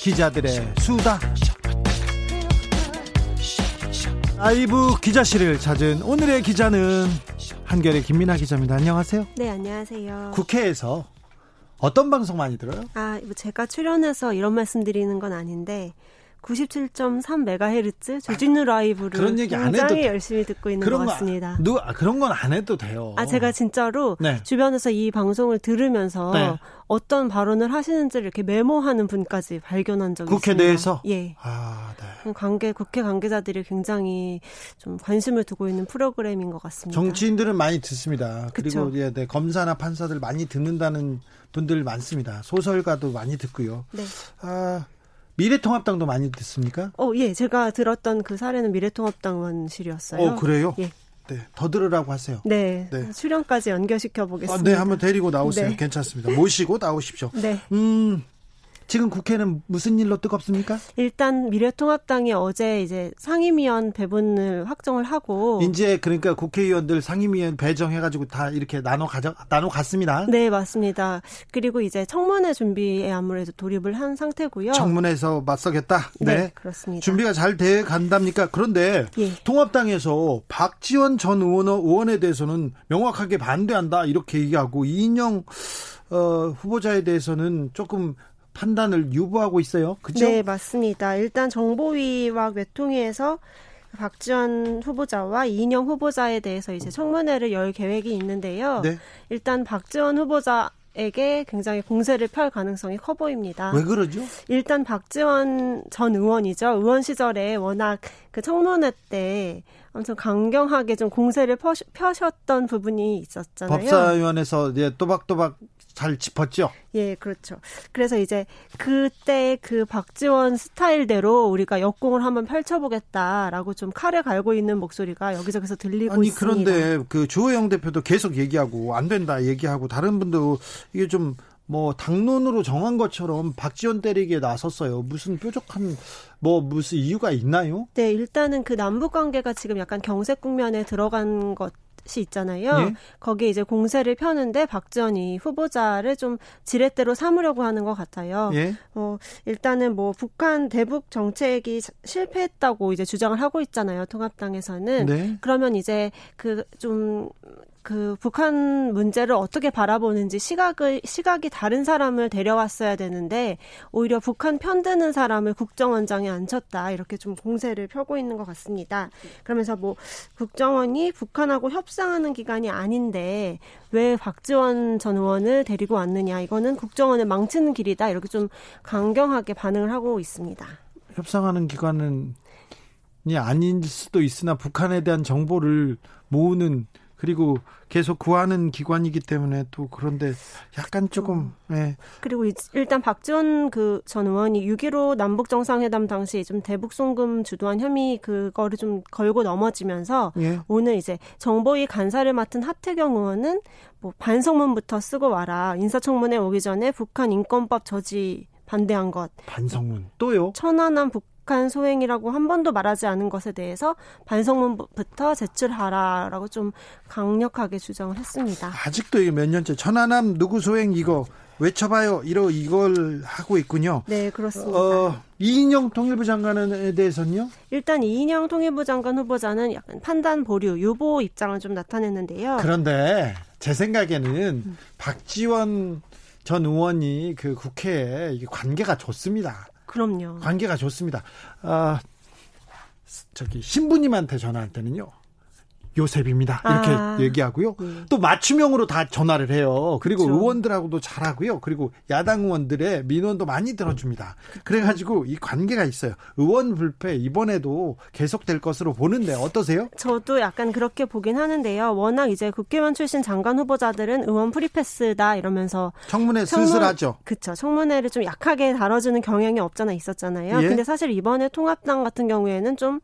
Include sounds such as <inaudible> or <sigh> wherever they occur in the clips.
기자들의 수다. 라이브 기자실을 찾은 오늘의 기자는 한결의 김민아 기자입니다. 안녕하세요. 네, 안녕하세요. 국회에서 어떤 방송 많이 들어요? 아, 뭐 제가 출연해서 이런 말씀 드리는 건 아닌데 97.3메가헤르츠 조진우 라이브를 그런 얘기 안 굉장히 해도 열심히 듣고 있는 것 같습니다. 거, 누, 아, 그런 건 안 해도 돼요. 아, 제가 진짜로 네. 주변에서 이 방송을 들으면서 네. 어떤 발언을 하시는지를 이렇게 메모하는 분까지 발견한 적이 국회 있습니다. 내에서? 예. 아, 네. 관계 국회 관계자들이 굉장히 좀 관심을 두고 있는 프로그램인 것 같습니다. 정치인들은 많이 듣습니다. 그리고 그쵸. 예, 네, 검사나 판사들 많이 듣는다는 분들 많습니다. 소설가도 많이 듣고요. 네. 아, 미래통합당도 많이 듣습니까? 어, 예. 제가 들었던 그 사례는 미래통합당 의원실이었어요. 어, 그래요? 예. 네, 더 들으라고 하세요. 네. 네. 출연까지 연결시켜 아, 보겠습니다. 네, 한번 데리고 나오세요. 네. 괜찮습니다. 모시고 나오십시오. 네. 음, 지금 국회는 무슨 일로 뜨겁습니까? 일단 미래통합당이 어제 이제 상임위원 배분을 확정을 하고 이제 그러니까 국회의원들 상임위원 배정해가지고 다 이렇게 나눠 가져 나눠 갔습니다. 네, 맞습니다. 그리고 이제 청문회 준비에 아무래도 돌입을 한 상태고요. 청문회에서 맞서겠다. 네, 네. 그렇습니다. 준비가 잘 돼 간답니까? 그런데 예. 통합당에서 박지원 전 의원, 의원에 대해서는 명확하게 반대한다 이렇게 얘기하고 이인영 어, 후보자에 대해서는 조금 판단을 유보하고 있어요. 그죠? 네, 맞습니다. 일단 정보위와 외통위에서 박지원 후보자와 이인영 후보자에 대해서 이제 청문회를 열 계획이 있는데요. 네. 일단 박지원 후보자 에게 굉장히 공세를 펼 가능성이 커 보입니다. 왜 그러죠? 일단 박지원 전 의원이죠. 의원 시절에 워낙 그 청문회 때 엄청 강경하게 좀 공세를 펴, 펴셨던 부분이 있었잖아요. 법사위원회서 이제 또박또박 잘 짚었죠. 예, 그렇죠. 그래서 이제 그때 그 박지원 스타일대로 우리가 역공을 한번 펼쳐보겠다라고 좀 칼을 갈고 있는 목소리가 여기저기서 들리고 아니 있습니다. 그런데 그 주호영 대표도 계속 얘기하고 안 된다 얘기하고 다른 분도 이게 좀 뭐 당론으로 정한 것처럼 박지원 때리기에 나섰어요. 무슨 뾰족한 뭐 무슨 이유가 있나요? 네, 일단은 그 남북 관계가 지금 약간 경색 국면에 들어간 것. 이 있잖아요. 예. 거기에 이제 공세를 펴는데 박지원이 후보자를 좀 지렛대로 삼으려고 하는 것 같아요. 예. 어, 일단은 뭐 북한 대북 정책이 자- 실패했다고 이제 주장을 하고 있잖아요. 통합당에서는. 네. 그러면 이제 그 좀 그 북한 문제를 어떻게 바라보는지 시각을 시각이 다른 사람을 데려왔어야 되는데 오히려 북한 편드는 사람을 국정원장에 앉혔다 이렇게 좀 공세를 펴고 있는 것 같습니다. 그러면서 뭐 국정원이 북한하고 협상하는 기관이 아닌데 왜 박지원 전 의원을 데리고 왔느냐 이거는 국정원을 망치는 길이다 이렇게 좀 강경하게 반응을 하고 있습니다. 협상하는 기관은 이 아닐 수도 있으나 북한에 대한 정보를 모으는 그리고 계속 구하는 기관이기 때문에 또 그런데 약간 조금 예. 그리고 이- 일단 박지원 그 전 의원이 6.15 남북 정상회담 당시 좀 대북 송금 주도한 혐의 그거를 좀 걸고 넘어지면서 예. 오늘 이제 정보위 간사를 맡은 하태경 의원은 뭐 반성문부터 쓰고 와라 인사청문회 오기 전에 북한 인권법 저지 반대한 것 반성문 또요. 천안함 북 한 소행이라고 한 번도 말하지 않은 것에 대해서 반성문부터 제출하라라고 좀 강력하게 주장을 했습니다. 아직도 이게 몇 년째 천안함 누구 소행 이거 외쳐봐요. 이러 이걸 하고 있군요. 네, 그렇습니다. 어, 이인영 통일부 장관에 대해서는요. 일단 이인영 통일부 장관 후보자는 약간 판단 보류, 유보 입장을 좀 나타냈는데요. 그런데 제 생각에는 박지원 전 의원이 그 국회에 관계가 좋습니다. 그럼요. 관계가 좋습니다. 아, 저기 신부님한테 전화할 때는요. 요셉입니다. 이렇게 아, 얘기하고요. 네. 또 맞춤형으로 다 전화를 해요. 그리고 그렇죠. 의원들하고도 잘하고요. 그리고 야당 의원들의 민원도 많이 들어줍니다. 그래가지고 이 관계가 있어요. 의원 불패 이번에도 계속될 것으로 보는데 어떠세요? 저도 약간 그렇게 보긴 하는데요. 워낙 이제 국회의원 출신 장관 후보자들은 의원 프리패스다 이러면서 청문회 슬슬하죠. 그렇죠. 청문회를 좀 약하게 다뤄주는 경향이 없잖아 있었잖아요. 예? 근데 사실 이번에 통합당 같은 경우에는 좀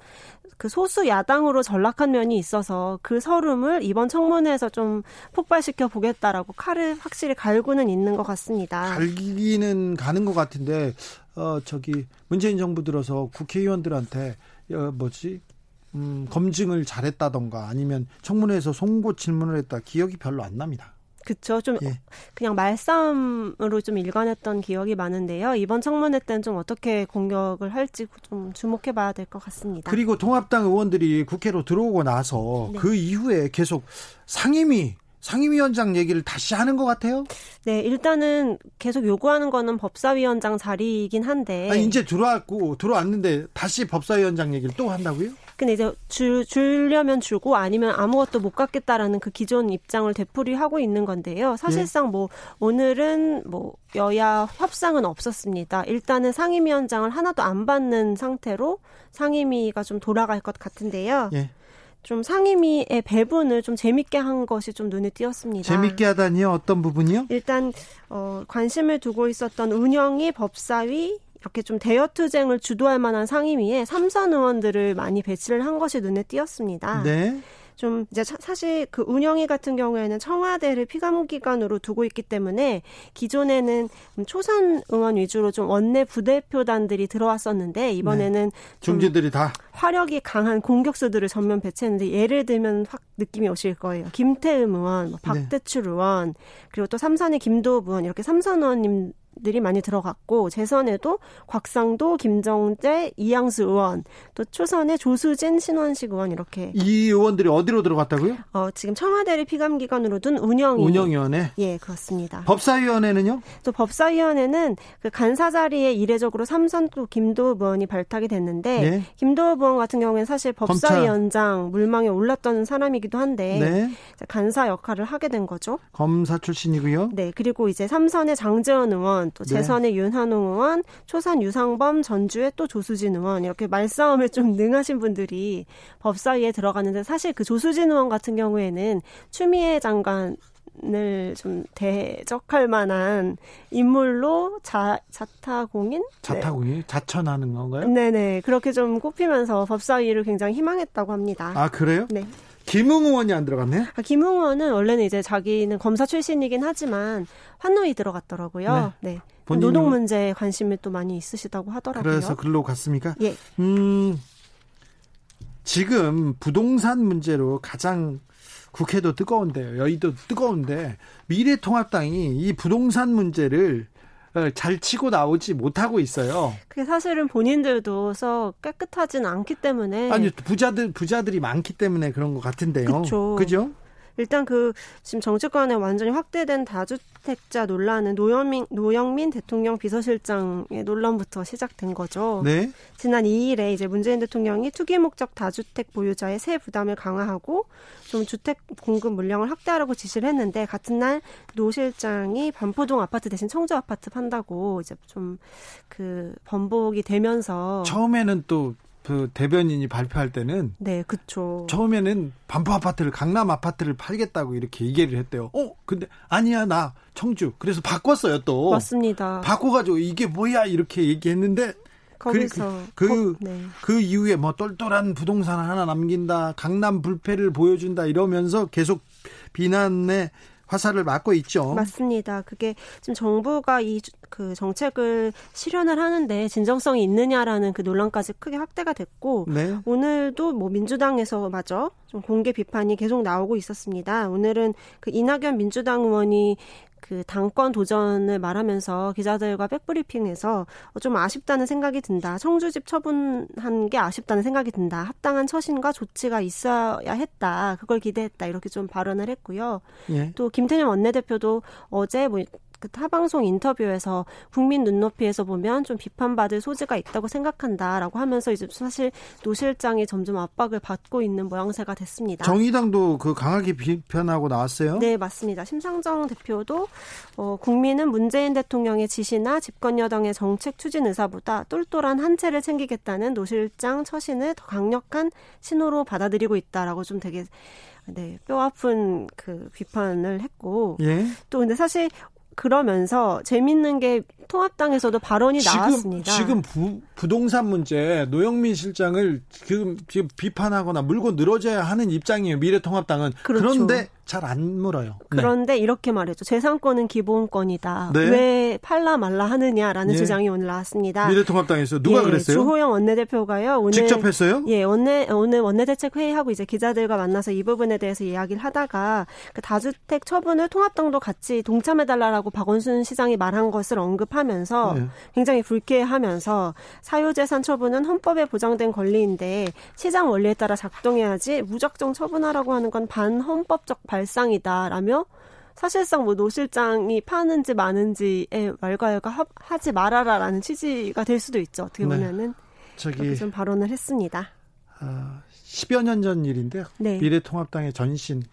그 소수 야당으로 전락한 면이 있어서 그 서름을 이번 청문회에서 좀 폭발시켜 보겠다라고 칼을 확실히 갈고는 있는 것 같습니다. 갈기는 가는 것 같은데 어 저기 문재인 정부 들어서 국회의원들한테 어, 뭐지 음, 검증을 잘했다던가 아니면 청문회에서 송고 질문을 했다 기억이 별로 안 납니다. 그쵸. 좀 예. 그냥 말싸움으로 좀 일관했던 기억이 많은데요. 이번 청문회 때는 좀 어떻게 공격을 할지 좀 주목해 봐야 될 것 같습니다. 그리고 통합당 의원들이 국회로 들어오고 나서 네. 그 이후에 계속 상임위 상임위원장 얘기를 다시 하는 것 같아요? 네, 일단은 계속 요구하는 거는 법사위원장 자리이긴 한데. 아, 이제 들어왔고, 들어왔는데 다시 법사위원장 얘기를 또 한다고요? 근데 이제 주, 주려면 주고 아니면 아무것도 못 갖겠다라는 그 기존 입장을 되풀이하고 있는 건데요. 사실상 네. 뭐 오늘은 뭐 여야 협상은 없었습니다. 일단은 상임위원장을 하나도 안 받는 상태로 상임위가 좀 돌아갈 것 같은데요. 예. 좀 상임위의 배분을 좀 재밌게 한 것이 좀 눈에 띄었습니다. 재밌게 하다니요? 어떤 부분이요? 일단 어, 관심을 두고 있었던 운영위, 법사위, 이렇게 좀 대여 투쟁을 주도할 만한 상임위에 삼선 의원들을 많이 배치를 한 것이 눈에 띄었습니다. 네. 좀 이제 사실 그 운영위 같은 경우에는 청와대를 피감 기관으로 두고 있기 때문에 기존에는 초선 의원 위주로 좀 원내 부대표단들이 들어왔었는데 이번에는 네. 중지들이 다 화력이 강한 공격수들을 전면 배치했는데 예를 들면 확 느낌이 오실 거예요. 김태흠 의원, 뭐 네. 박대출 네. 의원, 그리고 또 삼선의 김도읍 의원 이렇게 삼선 의원님 들이 많이 들어갔고 재선에도 곽상도, 김정재, 이양수 의원, 또 초선의 조수진, 신원식 의원 이렇게 이 의원들이 어디로 들어갔다고요? 어, 지금 청와대를 피감 기관으로 둔 운영 운영위원회. 예, 그렇습니다. 법사위원회는요? 또 법사위원회는 그 간사 자리에 이례적으로 삼선 또 김도읍 의원이 발탁이 됐는데 네. 김도읍 의원 같은 경우에는 사실 법사위원장. 물망에 올랐던 사람이기도 한데 네. 간사 역할을 하게 된 거죠. 검사 출신이고요. 네, 그리고 이제 삼선의 장재원 의원 의원, 또 네. 재선의 네. 윤한홍 의원, 초선 유상범, 전주의 또 조수진 의원 이렇게 말싸움에 좀 <laughs> 능하신 분들이 법사위에 들어갔는데 사실 그 조수진 의원 같은 경우에는 추미애 장관 을좀 대적할 만한 인물로 자, 자타공인? 자타공인? 네. 자천하는 건가요? 네네. 그렇게 좀 꼽히면서 법사위를 굉장히 희망했다고 합니다. 아, 그래요? 네. 김웅 의원이 안 들어갔네? 아, 김웅 의원은 원래는 이제 자기는 검사 출신이긴 하지만 환노위 들어갔더라고요. 네. 네. 노동 문제에 관심이 또 많이 있으시다고 하더라고요. 그래서 글로 갔습니까? 예. 음, 지금 부동산 문제로 가장 국회도 뜨거운데요. 여의도 뜨거운데 미래통합당이 이 부동산 문제를 어, 잘 치고 나오지 못하고 있어요. 그게 사실은 본인들도서 깨끗하진 않기 때문에 아니 부자들 부자들이 많기 때문에 그런 것 같은데요. 그렇죠. 그죠? 일단 그 지금 정치권에 완전히 확대된 다주택자 논란은 노영민 노영민 대통령 비서실장의 논란부터 시작된 거죠. 네. 지난 2일에 이제 문재인 대통령이 투기 목적 다주택 보유자의 세 부담을 강화하고 좀 주택 공급 물량을 확대하라고 지시를 했는데 같은 날 노 실장이 반포동 아파트 대신 청주 아파트 판다고 이제 좀 그 번복이 되면서 처음에는 또 그 대변인이 발표할 때는 네, 그쵸. 처음에는 반포 아파트를 강남 아파트를 팔겠다고 이렇게 얘기를 했대요. 어, 근데 아니야 나 청주. 그래서 바꿨어요 또. 맞습니다. 바꿔가지고 이게 뭐야 이렇게 얘기했는데 거기서 그, 그, 네. 그 이후에 뭐 똘똘한 부동산 하나 남긴다, 강남 불패를 보여준다 이러면서 계속 비난에 화살을 맞고 있죠. 맞습니다. 그게 지금 정부가 이 그 정책을 실현을 하는데 진정성이 있느냐라는 그 논란까지 크게 확대가 됐고 네. 오늘도 뭐 민주당에서 마저 좀 공개 비판이 계속 나오고 있었습니다. 오늘은 그 이낙연 민주당 의원이 그 당권 도전을 말하면서 기자들과 백브리핑에서 좀 아쉽다는 생각이 든다. 청주집 처분한 게 아쉽다는 생각이 든다. 합당한 처신과 조치가 있어야 했다. 그걸 기대했다. 이렇게 좀 발언을 했고요. 예. 또 김태년 원내대표도 어제 뭐 그 타방송 인터뷰에서 국민 눈높이에서 보면 좀 비판받을 소지가 있다고 생각한다라고 하면서 이제 사실 노 실장이 점점 압박을 받고 있는 모양새가 됐습니다. 정의당도 그 강하게 비판하고 나왔어요? 네, 맞습니다. 심상정 대표도 어, 국민은 문재인 대통령의 지시나 집권 여당의 정책 추진 의사보다 똘똘한 한 채를 챙기겠다는 노 실장 처신을 더 강력한 신호로 받아들이고 있다라고 좀 되게 네, 뼈 아픈 그 비판을 했고 예? 또 근데 사실 그러면서 재밌는 게 통합당에서도 발언이 지금, 나왔습니다. 지금 부, 부동산 문제 노영민 실장을 지금, 지금 비판하거나 물고 늘어져야 하는 입장이에요. 미래통합당은 그렇죠. 그런데 잘 안 물어요. 네. 그런데 네. 이렇게 말했죠. 재산권은 기본권이다. 네. 왜 팔라 말라 하느냐라는 예. 주장이 오늘 나왔습니다. 미래통합당에서 누가 예, 그랬어요? 주호영 원내대표가요. 오늘 직접 했어요? 예, 원내 오늘 원내대책 회의하고 이제 기자들과 만나서 이 부분에 대해서 이야기를 하다가 그 다주택 처분을 통합당도 같이 동참해 달라고 박원순 시장이 말한 것을 언급 하면서 네. 굉장히 불쾌해하면서 사유재산 처분은 헌법에 보장된 권리인데 시장 원리에 따라 작동해야지 무작정 처분하라고 하는 건 반헌법적 발상이다라며 사실상 뭐 노 실장이 파는지 마는지에 왈가왈부 하지 말아라라는 취지가 될 수도 있죠. 어떻게 네. 보면은 네. 저기 좀 발언을 했습니다. 어, 10여 년 전 일인데요. 네. 미래통합당의 전신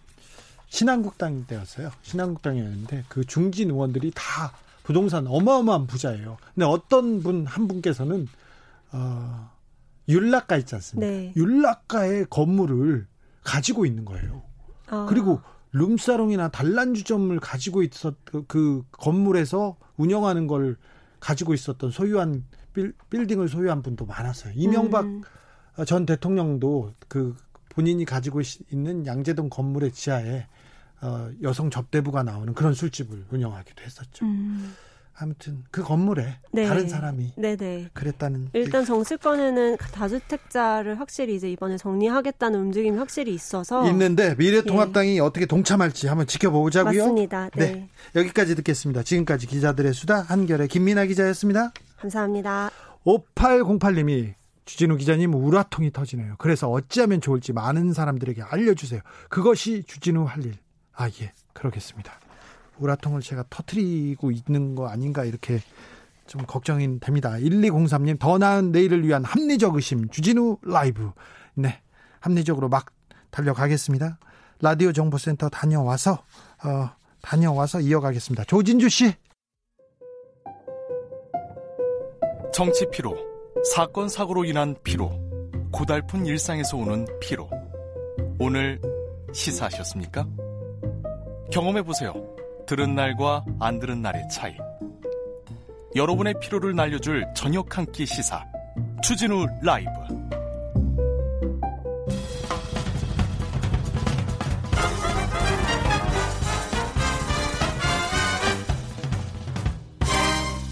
신한국당 때였어요. 신한국당이었는데 그 중진 의원들이 다 부동산 어마어마한 부자예요. 근데 어떤 분 한 분께서는 어, 율락가 있지 않습니까? 네. 율락가의 건물을 가지고 있는 거예요. 아. 그리고 룸사롱이나 단란주점을 가지고 있었 그, 그 건물에서 운영하는 걸 가지고 있었던 소유한 빌, 빌딩을 소유한 분도 많았어요. 이명박 음. 전 대통령도 그 본인이 가지고 있는 양재동 건물의 지하에 어, 여성 접대부가 나오는 그런 술집을 운영하기도 했었죠. 음. 아무튼 그 건물에 네. 다른 사람이 네네. 그랬다는 일단 정치권에는 다주택자를 확실히 이제 이번에 정리하겠다는 움직임이 확실히 있어서 있는데 미래통합당이 네. 어떻게 동참할지 한번 지켜보자고요. 맞습니다. 네. 네. 여기까지 듣겠습니다. 지금까지 기자들의 수다 한결의 김민아 기자였습니다. 감사합니다. 5808님이 주진우 기자님 우라통이 터지네요. 그래서 어찌하면 좋을지 많은 사람들에게 알려주세요. 그것이 주진우 할 일. 아, 예. 그러겠습니다. 우라통을 제가 터트리고 있는 거 아닌가 이렇게 좀 걱정이 됩니다. 1203님, 더 나은 내일을 위한 합리적 의심, 주진우 라이브. 네. 합리적으로 막 달려가겠습니다. 라디오 정보센터 다녀와서, 어, 다녀와서 이어가겠습니다. 조진주 씨. 정치 피로, 사건, 사고로 인한 피로, 고달픈 일상에서 오는 피로. 오늘 시사하셨습니까? 경험해보세요. 들은 날과 안 들은 날의 차이. 여러분의 피로를 날려줄 저녁 한 끼 시사. 추진우 라이브.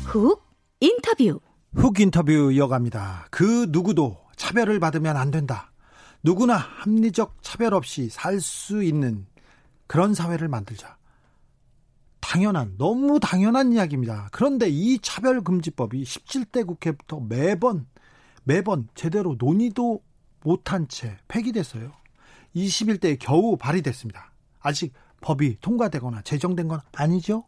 훅 인터뷰. 훅 인터뷰 이어갑니다. 그 누구도 차별을 받으면 안 된다. 누구나 합리적 차별 없이 살 수 있는 그런 사회를 만들자. 당연한 너무 당연한 이야기입니다. 그런데 이 차별금지법이 17대 국회부터 매번 매번 제대로 논의도 못한 채 폐기됐어요. 21대에 겨우 발의됐습니다. 아직 법이 통과되거나 제정된 건 아니죠.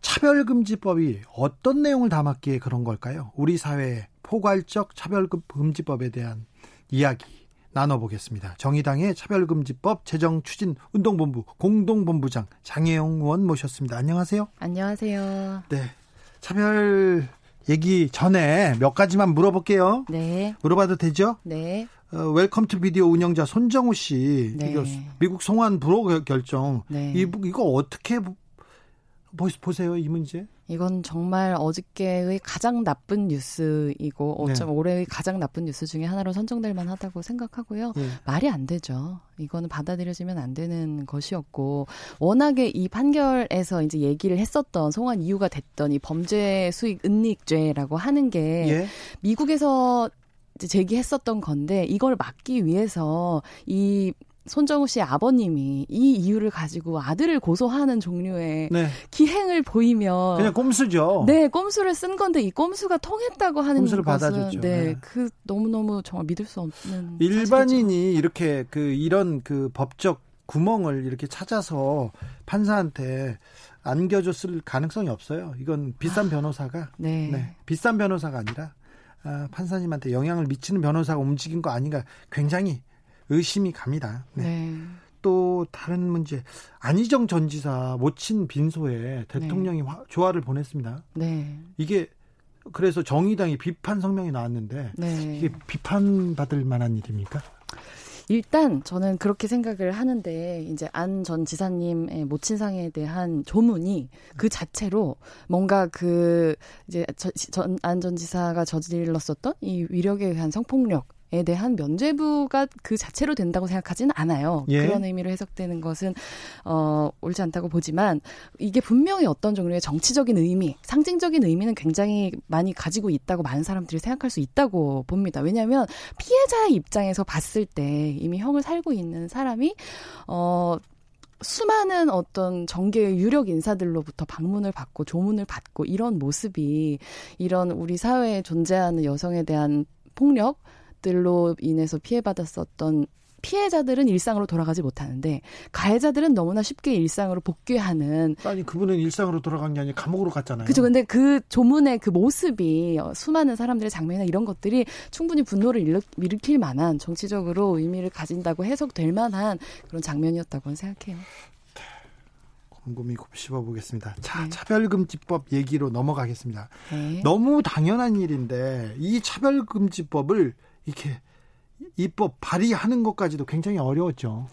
차별금지법이 어떤 내용을 담았기에 그런 걸까요? 우리 사회의 포괄적 차별금지법에 대한 이야기 나눠보겠습니다. 정의당의 차별금지법 제정추진 운동본부 공동본부장 장혜영 의원 모셨습니다. 안녕하세요. 안녕하세요. 네. 차별 얘기 전에 몇 가지만 물어볼게요. 네. 물어봐도 되죠? 네. 어, Welcome to Video 운영자 손정우 씨. 네. 미국 송환 불허 결정. 네. 이, 이거 어떻게 보세요, 이 문제? 이건 정말 어저께의 가장 나쁜 뉴스이고 어쩜 네. 올해의 가장 나쁜 뉴스 중에 하나로 선정될 만하다고 생각하고요. 네. 말이 안 되죠. 이거는 받아들여지면 안 되는 것이었고 워낙에 이 판결에서 이제 얘기를 했었던 송환 이유가 됐던 이 범죄 수익 은닉죄라고 하는 게 예. 미국에서 제기했었던 건데 이걸 막기 위해서 이 손정우 씨의 아버님이 이 이유를 가지고 아들을 고소하는 종류의 네. 기행을 보이면 그냥 꼼수죠. 네, 꼼수를 쓴 건데 이 꼼수가 통했다고 하는 꼼수를 것은 받아줬죠. 네, 네, 그 너무 너무 정말 믿을 수 없는 일반인이 사실이죠. 이렇게 그 이런 그 법적 구멍을 이렇게 찾아서 판사한테 안겨줬을 가능성이 없어요. 이건 비싼 아, 변호사가 네. 네. 비싼 변호사가 아니라 아, 판사님한테 영향을 미치는 변호사가 움직인 거 아닌가 굉장히 의심이 갑니다. 네. 네. 또 다른 문제 안희정 전 지사 모친 빈소에 대통령이 네. 조화를 보냈습니다. 네. 이게 그래서 정의당이 비판 성명이 나왔는데 네. 이게 비판받을 만한 일입니까? 일단 저는 그렇게 생각을 하는데 이제 안 전 지사님의 모친상에 대한 조문이 그 자체로 뭔가 그 이제 안전 지사가 저질렀었던 이 위력에 의한 성폭력 에 대한 면죄부가 그 자체로 된다고 생각하지는 않아요. 예. 그런 의미로 해석되는 것은 어 옳지 않다고 보지만 이게 분명히 어떤 종류의 정치적인 의미, 상징적인 의미는 굉장히 많이 가지고 있다고 많은 사람들이 생각할 수 있다고 봅니다. 왜냐하면 피해자의 입장에서 봤을 때 이미 형을 살고 있는 사람이 어 수많은 어떤 정계의 유력 인사들로부터 방문을 받고 조문을 받고 이런 모습이 이런 우리 사회에 존재하는 여성에 대한 폭력 들로 인해서 피해받았었던 피해자들은 일상으로 돌아가지 못하는데 가해자들은 너무나 쉽게 일상으로 복귀하는 아니 그분은 일상으로 돌아간 게 아니라 감옥으로 갔잖아요. 그렇죠. 근데 그 조문의 그 모습이 수많은 사람들의 장면이나 이런 것들이 충분히 분노를 일으킬 만한 정치적으로 의미를 가진다고 해석될 만한 그런 장면이었다고 생각해요. 곰곰이 곱씹어 보겠습니다. 자, 네. 차별금지법 얘기로 넘어가겠습니다. 네. 너무 당연한 일인데 이 차별금지법을 이렇게 입법 발의하는 것까지도 굉장히 어려웠죠.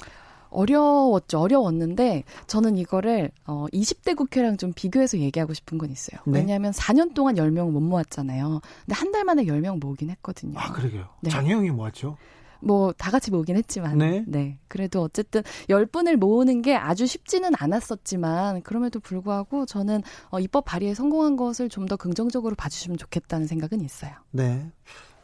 어려웠죠. 어려웠는데 저는 이거를 어 20대 국회랑 좀 비교해서 얘기하고 싶은 건 있어요. 네? 왜냐하면 4년 동안 10명 못 모았잖아요. 근데 한 달 만에 10명 모으긴 했거든요. 아, 그러게요. 네. 장혜영이 모았죠. 뭐다 같이 모으긴 했지만 네. 네. 그래도 어쨌든 10분을 모으는 게 아주 쉽지는 않았었지만 그럼에도 불구하고 저는 어 입법 발의에 성공한 것을 좀 더 긍정적으로 봐 주시면 좋겠다는 생각은 있어요. 네.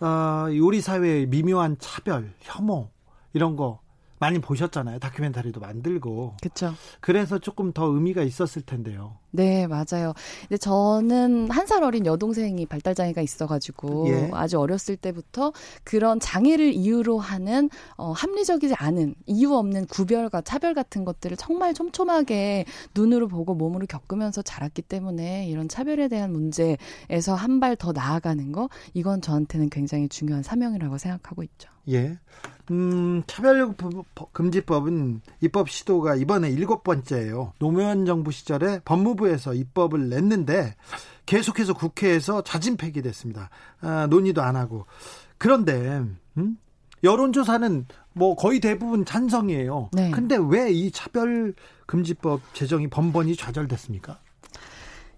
어, 우리 사회의 미묘한 차별, 혐오 이런 거 많이 보셨잖아요. 다큐멘터리도 만들고. 그렇죠. 그래서 조금 더 의미가 있었을 텐데요. 네, 맞아요. 근데 저는 한 살 어린 여동생이 발달 장애가 있어 가지고 예. 아주 어렸을 때부터 그런 장애를 이유로 하는 어, 합리적이지 않은 이유 없는 구별과 차별 같은 것들을 정말 촘촘하게 눈으로 보고 몸으로 겪으면서 자랐기 때문에 이런 차별에 대한 문제에서 한 발 더 나아가는 거 이건 저한테는 굉장히 중요한 사명이라고 생각하고 있죠. 예. 음, 차별금지법은 입법 시도가 이번에 일곱 번째예요. 노무현 정부 시절에 법무부에서 입법을 냈는데 계속해서 국회에서 자진 폐기됐습니다. 아, 논의도 안 하고. 그런데 음? 여론조사는 뭐 거의 대부분 찬성이에요. 네. 근데 왜 이 차별금지법 제정이 번번이 좌절됐습니까?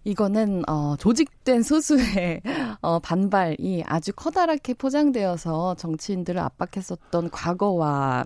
이거는 어 조직된 소수의 어 반발이 아주 커다랗게 포장되어서 정치인들을 압박했었던 과거와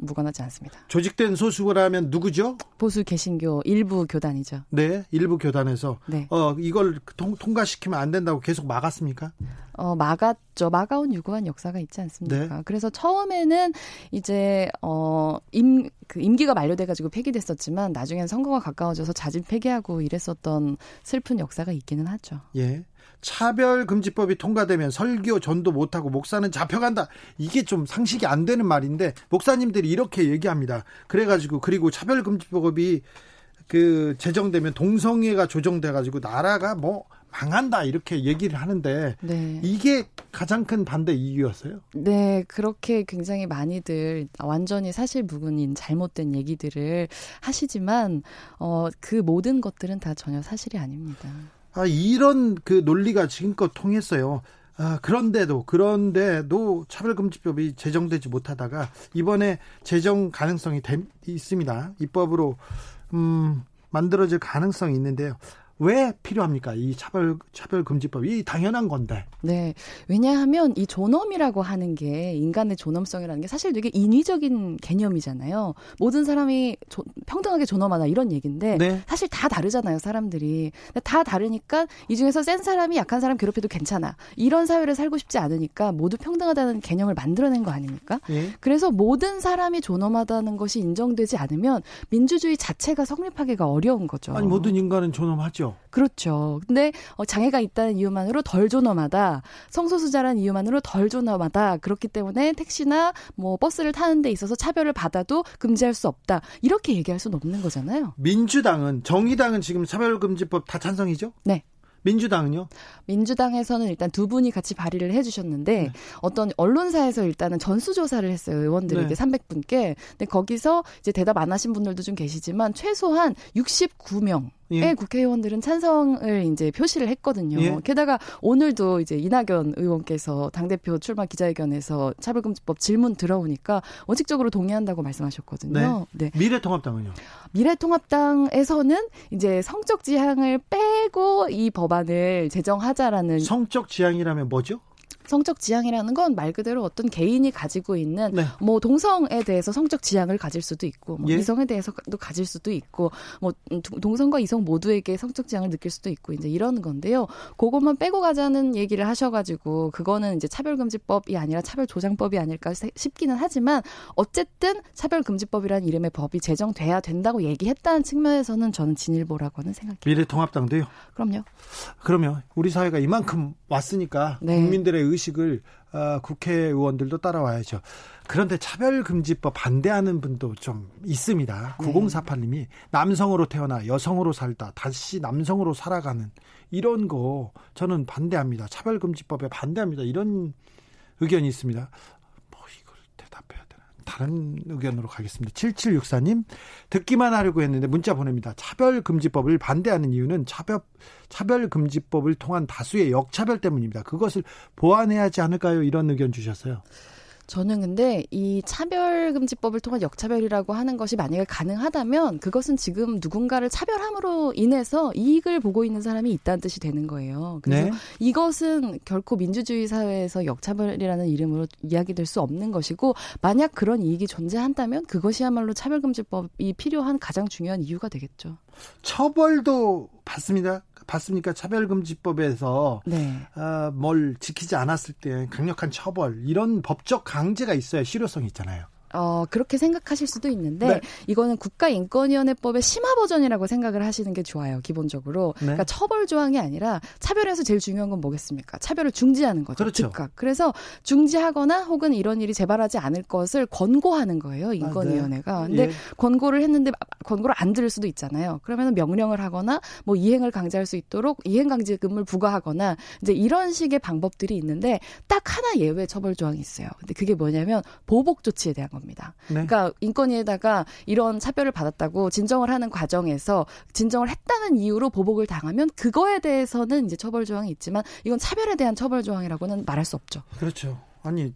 무관하지 않습니다. 조직된 소수라면 누구죠? 보수 개신교 일부 교단이죠. 네, 일부 교단에서 네. 어 이걸 통, 통과시키면 안 된다고 계속 막았습니까? 어 막았죠. 막아온 유구한 역사가 있지 않습니까? 네. 그래서 처음에는 이제 어임 그 임기가 만료돼 가지고 폐기됐었지만 나중엔 선거가 가까워져서 자진 폐기하고 이랬었던 슬픈 역사가 있기는 하죠. 예. 차별금지법이 통과되면 설교 전도 못하고 목사는 잡혀간다. 이게 좀 상식이 안 되는 말인데 목사님들이 이렇게 얘기합니다. 그래가지고 그리고 차별금지법이 그 제정되면 동성애가 조정돼가지고 나라가 뭐 망한다 이렇게 얘기를 하는데 네. 이게 가장 큰 반대 이유였어요. 네, 그렇게 굉장히 많이들 완전히 사실 무근인 잘못된 얘기들을 하시지만 어, 그 모든 것들은 다 전혀 사실이 아닙니다. 아, 이런 그 논리가 지금껏 통했어요. 아, 그런데도 그런데도 차별금지법이 제정되지 못하다가 이번에 제정 가능성이 되, 있습니다. 입법으로 음, 만들어질 가능성이 있는데요. 왜 필요합니까? 이 차별 차별 금지법이 당연한 건데. 네. 왜냐하면 이 존엄이라고 하는 게 인간의 존엄성이라는 게 사실 되게 인위적인 개념이잖아요. 모든 사람이 조, 평등하게 존엄하다 이런 얘기인데 네. 사실 다 다르잖아요, 사람들이. 다 다르니까 이 중에서 센 사람이 약한 사람 괴롭혀도 괜찮아. 이런 사회를 살고 싶지 않으니까 모두 평등하다는 개념을 만들어낸 거 아닙니까? 네. 그래서 모든 사람이 존엄하다는 것이 인정되지 않으면 민주주의 자체가 성립하기가 어려운 거죠. 아니 모든 인간은 존엄하죠. 그렇죠. 그렇죠. 근데 어, 장애가 있다는 이유만으로 덜 존엄하다. 성소수자라는 이유만으로 덜 존엄하다. 그렇기 때문에 택시나 뭐 버스를 타는 데 있어서 차별을 받아도 금지할 수 없다. 이렇게 얘기할 수는 없는 거잖아요. 민주당은 정의당은 지금 차별금지법 다 찬성이죠? 네. 민주당은요? 민주당에서는 일단 두 분이 같이 발의를 해주셨는데 네. 어떤 언론사에서 일단은 전수조사를 했어요 의원들에게 네. 300분께. 근데 거기서 이제 대답 안 하신 분들도 좀 계시지만 최소한 69명 예. 국회의원들은 찬성을 이제 표시를 했거든요. 예. 게다가 오늘도 이제 이낙연 의원께서 당대표 출마 기자회견에서 차별금지법 질문 들어오니까 원칙적으로 동의한다고 말씀하셨거든요. 네. 네. 미래통합당은요? 미래통합당에서는 이제 성적 지향을 빼고 이 법안을 제정하자라는 성적 지향이라면 뭐죠? 성적 지향이라는 건 말 그대로 어떤 개인이 가지고 있는 네. 뭐 동성에 대해서 성적 지향을 가질 수도 있고 뭐 예? 이성에 대해서도 가질 수도 있고 뭐 동성과 이성 모두에게 성적 지향을 느낄 수도 있고 이제 이런 건데요. 그것만 빼고 가자는 얘기를 하셔가지고 그거는 이제 차별금지법이 아니라 차별조장법이 아닐까 싶기는 하지만 어쨌든 차별금지법이라는 이름의 법이 제정돼야 된다고 얘기했다는 측면에서는 저는 진일보라고는 생각해요. 미래통합당도요? 그럼요. 그러면 우리 사회가 이만큼 왔으니까 네. 국민들의 의 의식을 어, 국회의원들도 따라와야죠. 그런데 차별금지법 반대하는 분도 좀 있습니다. 9048님이 남성으로 태어나 여성으로 살다 다시 남성으로 살아가는 이런 거 저는 반대합니다. 차별금지법에 반대합니다. 이런 의견이 있습니다. 다른 의견으로 가겠습니다. 7764님, 듣기만 하려고 했는데 문자 보냅니다. 차별금지법을 반대하는 이유는 차별, 차별금지법을 통한 다수의 역차별 때문입니다. 그것을 보완해야 하지 않을까요? 이런 의견 주셨어요. 저는 근데 이 차별금지법을 통한 역차별이라고 하는 것이 만약에 가능하다면 그것은 지금 누군가를 차별함으로 인해서 이익을 보고 있는 사람이 있다는 뜻이 되는 거예요. 그래서 네. 이것은 결코 민주주의 사회에서 역차별이라는 이름으로 이야기될 수 없는 것이고 만약 그런 이익이 존재한다면 그것이야말로 차별금지법이 필요한 가장 중요한 이유가 되겠죠. 처벌도 받습니다. 봤습니까? 차별금지법에서 네. 어, 뭘 지키지 않았을 때 강력한 처벌 이런 법적 강제가 있어야 실효성이 있잖아요. 어, 그렇게 생각하실 수도 있는데 네. 이거는 국가인권위원회법의 심화 버전이라고 생각을 하시는 게 좋아요. 기본적으로. 네. 그러니까 처벌 조항이 아니라 차별에서 제일 중요한 건 뭐겠습니까? 차별을 중지하는 거죠. 그렇죠. 즉각. 그래서 중지하거나 혹은 이런 일이 재발하지 않을 것을 권고하는 거예요. 인권위원회가. 아, 네. 근데 예. 권고를 했는데 권고를 안 들을 수도 있잖아요. 그러면 명령을 하거나 뭐 이행을 강제할 수 있도록 이행 강제금을 부과하거나 이제 이런 식의 방법들이 있는데 딱 하나 예외 처벌 조항이 있어요. 근데 그게 뭐냐면 보복 조치에 대한 겁니다. 겁니다. 네. 그러니까 인권위에다가 이런 차별을 받았다고 진정을 하는 과정에서 진정을 했다는 이유로 보복을 당하면 그거에 대해서는 이제 처벌 조항이 있지만 이건 차별에 대한 처벌 조항이라고는 말할 수 없죠. 그렇죠. 아니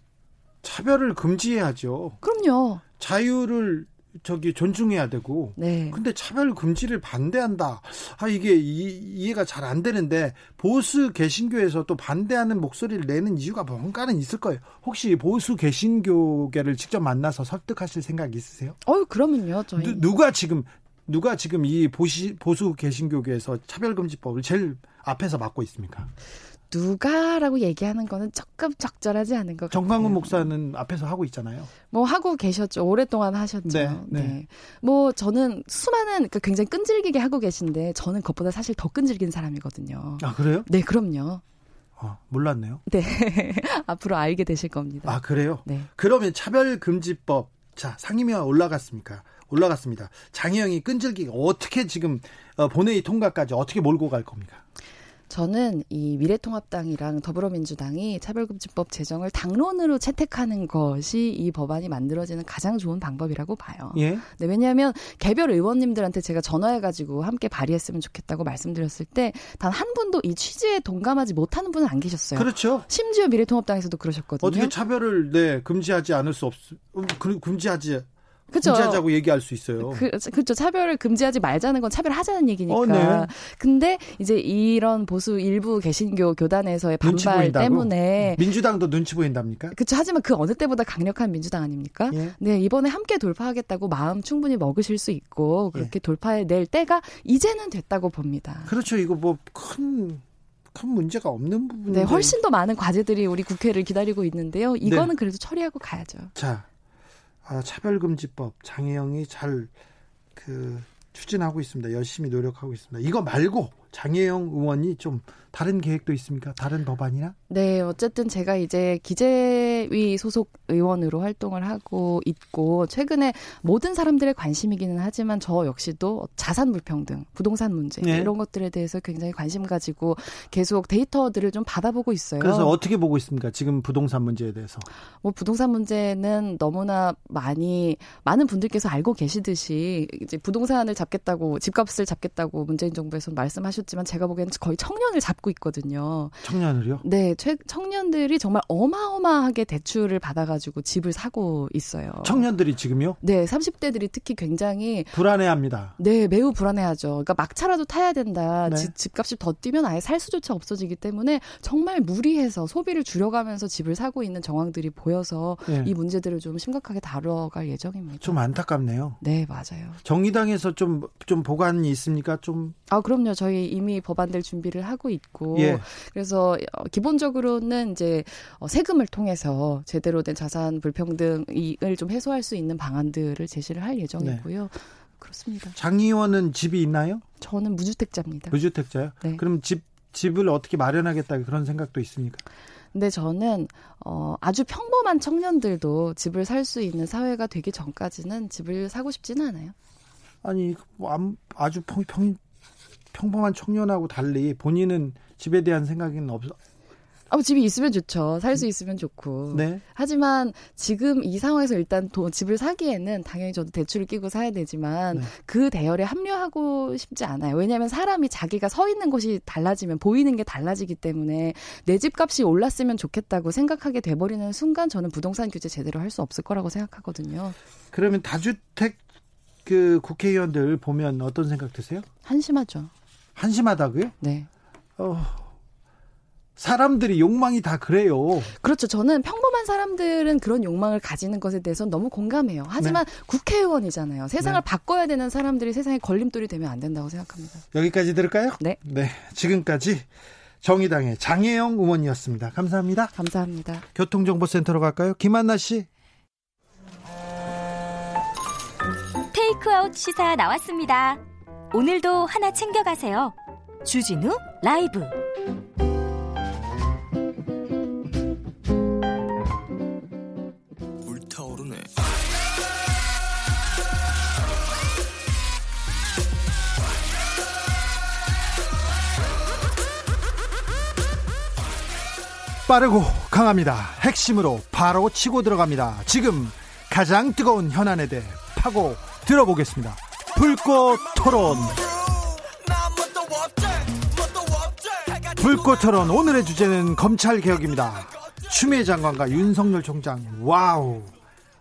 차별을 금지해야죠. 그럼요. 자유를 저기 존중해야 되고. 네. 근데 차별 금지를 반대한다. 아 이게 이, 해가 잘 안 되는데 보수 개신교에서 또 반대하는 목소리를 내는 이유가 뭔가는 있을 거예요. 혹시 보수 개신교계를 직접 만나서 설득하실 생각 있으세요? 어, 그러면요. 저희 누, 누가 지금 누가 지금 이 보시, 보수 개신교계에서 차별 금지법을 제일 앞에서 맡고 있습니까? 누가라고 얘기하는 거는 조금 적절하지 않은 것 같아요. 정광훈 목사는 앞에서 하고 있잖아요. 뭐 하고 계셨죠. 오랫동안 하셨죠. 네. 네. 네. 뭐 저는 수많은 그러니까 굉장히 끈질기게 하고 계신데 저는 그것보다 사실 더 끈질긴 사람이거든요. 아 그래요? 네, 그럼요. 아, 몰랐네요. 네. <laughs> 앞으로 알게 되실 겁니다. 아, 그래요? 네. 그러면 차별금지법, 자, 상임위가 올라갔습니까? 올라갔습니다. 장혜영이 끈질기게 어떻게 지금 어, 본회의 통과까지 어떻게 몰고 갈 겁니까? 저는 이 미래통합당이랑 더불어민주당이 차별금지법 제정을 당론으로 채택하는 것이 이 법안이 만들어지는 가장 좋은 방법이라고 봐요. 예? 네, 왜냐하면 개별 의원님들한테 제가 전화해가지고 함께 발의했으면 좋겠다고 말씀드렸을 때 단 한 분도 이 취지에 동감하지 못하는 분은 안 계셨어요. 그렇죠. 심지어 미래통합당에서도 그러셨거든요. 어떻게 차별을 네 금지하지 않을 수 없, 음, 금지하지 그쵸. 금지하자고 얘기할 수 있어요. 그, 그렇죠. 차별을 금지하지 말자는 건 차별하자는 얘기니까. 어, 네. 근데 이제 이런 보수 일부 개신교 교단에서의 반발 때문에 민주당도 눈치 보인답니까? 그렇죠. 하지만 그 어느 때보다 강력한 민주당 아닙니까? 예. 네, 이번에 함께 돌파하겠다고 마음 충분히 먹으실 수 있고 그렇게 예. 돌파해 낼 때가 이제는 됐다고 봅니다. 그렇죠. 이거 뭐큰 큰 문제가 없는 부분인데. 네, 훨씬 더 많은 과제들이 우리 국회를 기다리고 있는데요. 이거는 네. 그래도 처리하고 가야죠. 자, 아, 차별금지법 장혜영이 잘 그 추진하고 있습니다. 열심히 노력하고 있습니다. 이거 말고 장혜영 의원이 좀 다른 계획도 있습니까? 다른 법안이나? 네, 어쨌든 제가 이제 기재위 소속 의원으로 활동을 하고 있고 최근에 모든 사람들의 관심이기는 하지만 저 역시도 자산 불평등, 부동산 문제 네. 이런 것들에 대해서 굉장히 관심 가지고 계속 데이터들을 좀 받아보고 있어요. 그래서 어떻게 보고 있습니까? 지금 부동산 문제에 대해서? 뭐 부동산 문제는 너무나 많이 많은 분들께서 알고 계시듯이 이제 부동산을 잡겠다고 집값을 잡겠다고 문재인 정부에서 말씀하셨 지만 제가 보기에는 거의 청년을 잡고 있거든요. 청년을요? 네, 최, 청년들이 정말 어마어마하게 대출을 받아가지고 집을 사고 있어요. 청년들이 지금요? 네, 30대들이 특히 굉장히 불안해합니다. 네, 매우 불안해하죠. 그러니까 막차라도 타야 된다. 네. 집, 집값이 더 뛰면 아예 살 수조차 없어지기 때문에 정말 무리해서 소비를 줄여가면서 집을 사고 있는 정황들이 보여서 네. 이 문제들을 좀 심각하게 다뤄갈 예정입니다. 좀 안타깝네요. 네, 맞아요. 정의당에서 좀, 좀 보관이 있습니까? 좀. 아, 그럼요. 저희 이미 법안들 준비를 하고 있고. 예. 그래서 어, 기본적으로는 이제 어, 세금을 통해서 제대로 된 자산 불평등을 좀 해소할 수 있는 방안들을 제시를 할 예정이고요. 네. 그렇습니다. 장 의원은 집이 있나요? 저는 무주택자입니다. 무주택자요? 네. 그럼 집 집을 어떻게 마련하겠다 그런 생각도 있습니까? 근데 저는 어 아주 평범한 청년들도 집을 살 수 있는 사회가 되기 전까지는 집을 사고 싶지는 않아요. 아니 뭐 아주 평, 평 평범한 청년하고 달리 본인은 집에 대한 생각은 없, 어, 집이 있으면 좋죠. 살 수 있으면 좋고. 네. 하지만 지금 이 상황에서 일단 돈, 집을 사기에는 당연히 저도 대출을 끼고 사야 되지만 네. 그 대열에 합류하고 싶지 않아요. 왜냐하면 사람이 자기가 서 있는 곳이 달라지면 보이는 게 달라지기 때문에 내 집값이 올랐으면 좋겠다고 생각하게 돼버리는 순간 저는 부동산 규제 제대로 할 수 없을 거라고 생각하거든요. 그러면 다주택 그 국회의원들 보면 어떤 생각 드세요? 한심하죠. 한심하다고요? 네. 어, 사람들이 욕망이 다 그래요. 그렇죠. 저는 평범한 사람들은 그런 욕망을 가지는 것에 대해서 너무 공감해요. 하지만 네. 국회의원이잖아요. 세상을 네. 바꿔야 되는 사람들이 세상에 걸림돌이 되면 안 된다고 생각합니다. 여기까지 들을까요? 네. 네. 지금까지 정의당의 장혜영 의원이었습니다. 감사합니다. 감사합니다. 교통정보센터로 갈까요? 김한나 씨. 테이크아웃 시사 나왔습니다. 오늘도 하나 챙겨가세요. 주진우 라이브. 불타오르네. 빠르고 강합니다. 핵심으로 바로 치고 들어갑니다. 지금 가장 뜨거운 현안에 대해 파고 들어보겠습니다. 불꽃 토론. 불꽃 토론 오늘의 주제는 검찰 개혁입니다. 추미애 장관과 윤석열 총장 와우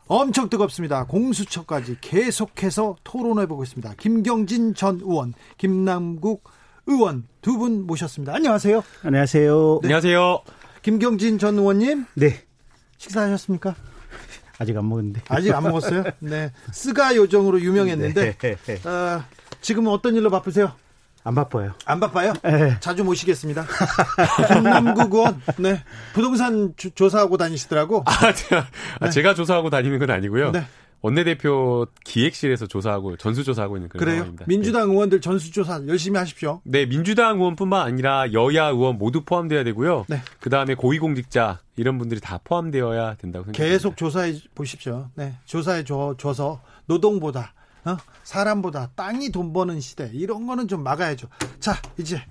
엄청 뜨겁습니다. 공수처까지 계속해서 토론해 보고 있습니다. 김경진 전 의원, 김남국 의원 두 분 모셨습니다. 안녕하세요. 안녕하세요. 네. 안녕하세요. 김경진 전 의원님. 네. 식사하셨습니까? 아직 안 먹었는데. 아직 안 먹었어요? <laughs> 네. 스가 요정으로 유명했는데 네. 어, 지금은 어떤 일로 바쁘세요? 안 바빠요. 안 바빠요? 네. 자주 모시겠습니다. <laughs> 의원, 네. 부동산 조, 조사하고 다니시더라고. 아, 제가, 네. 제가 조사하고 다니는 건 아니고요. 네. 원내대표 기획실에서 조사하고 전수조사하고 있는 그런 그래요? 상황입니다. 민주당 네. 의원들 전수조사 열심히 하십시오. 네, 민주당 의원뿐만 아니라 여야 의원 모두 포함돼야 되고요. 네. 그 다음에 고위공직자 이런 분들이 다 포함되어야 된다고 생각합니다. 계속 조사해 보십시오. 네, 조사해 줘, 줘서 노동보다 어? 사람보다 땅이 돈 버는 시대 이런 거는 좀 막아야죠. 자, 이제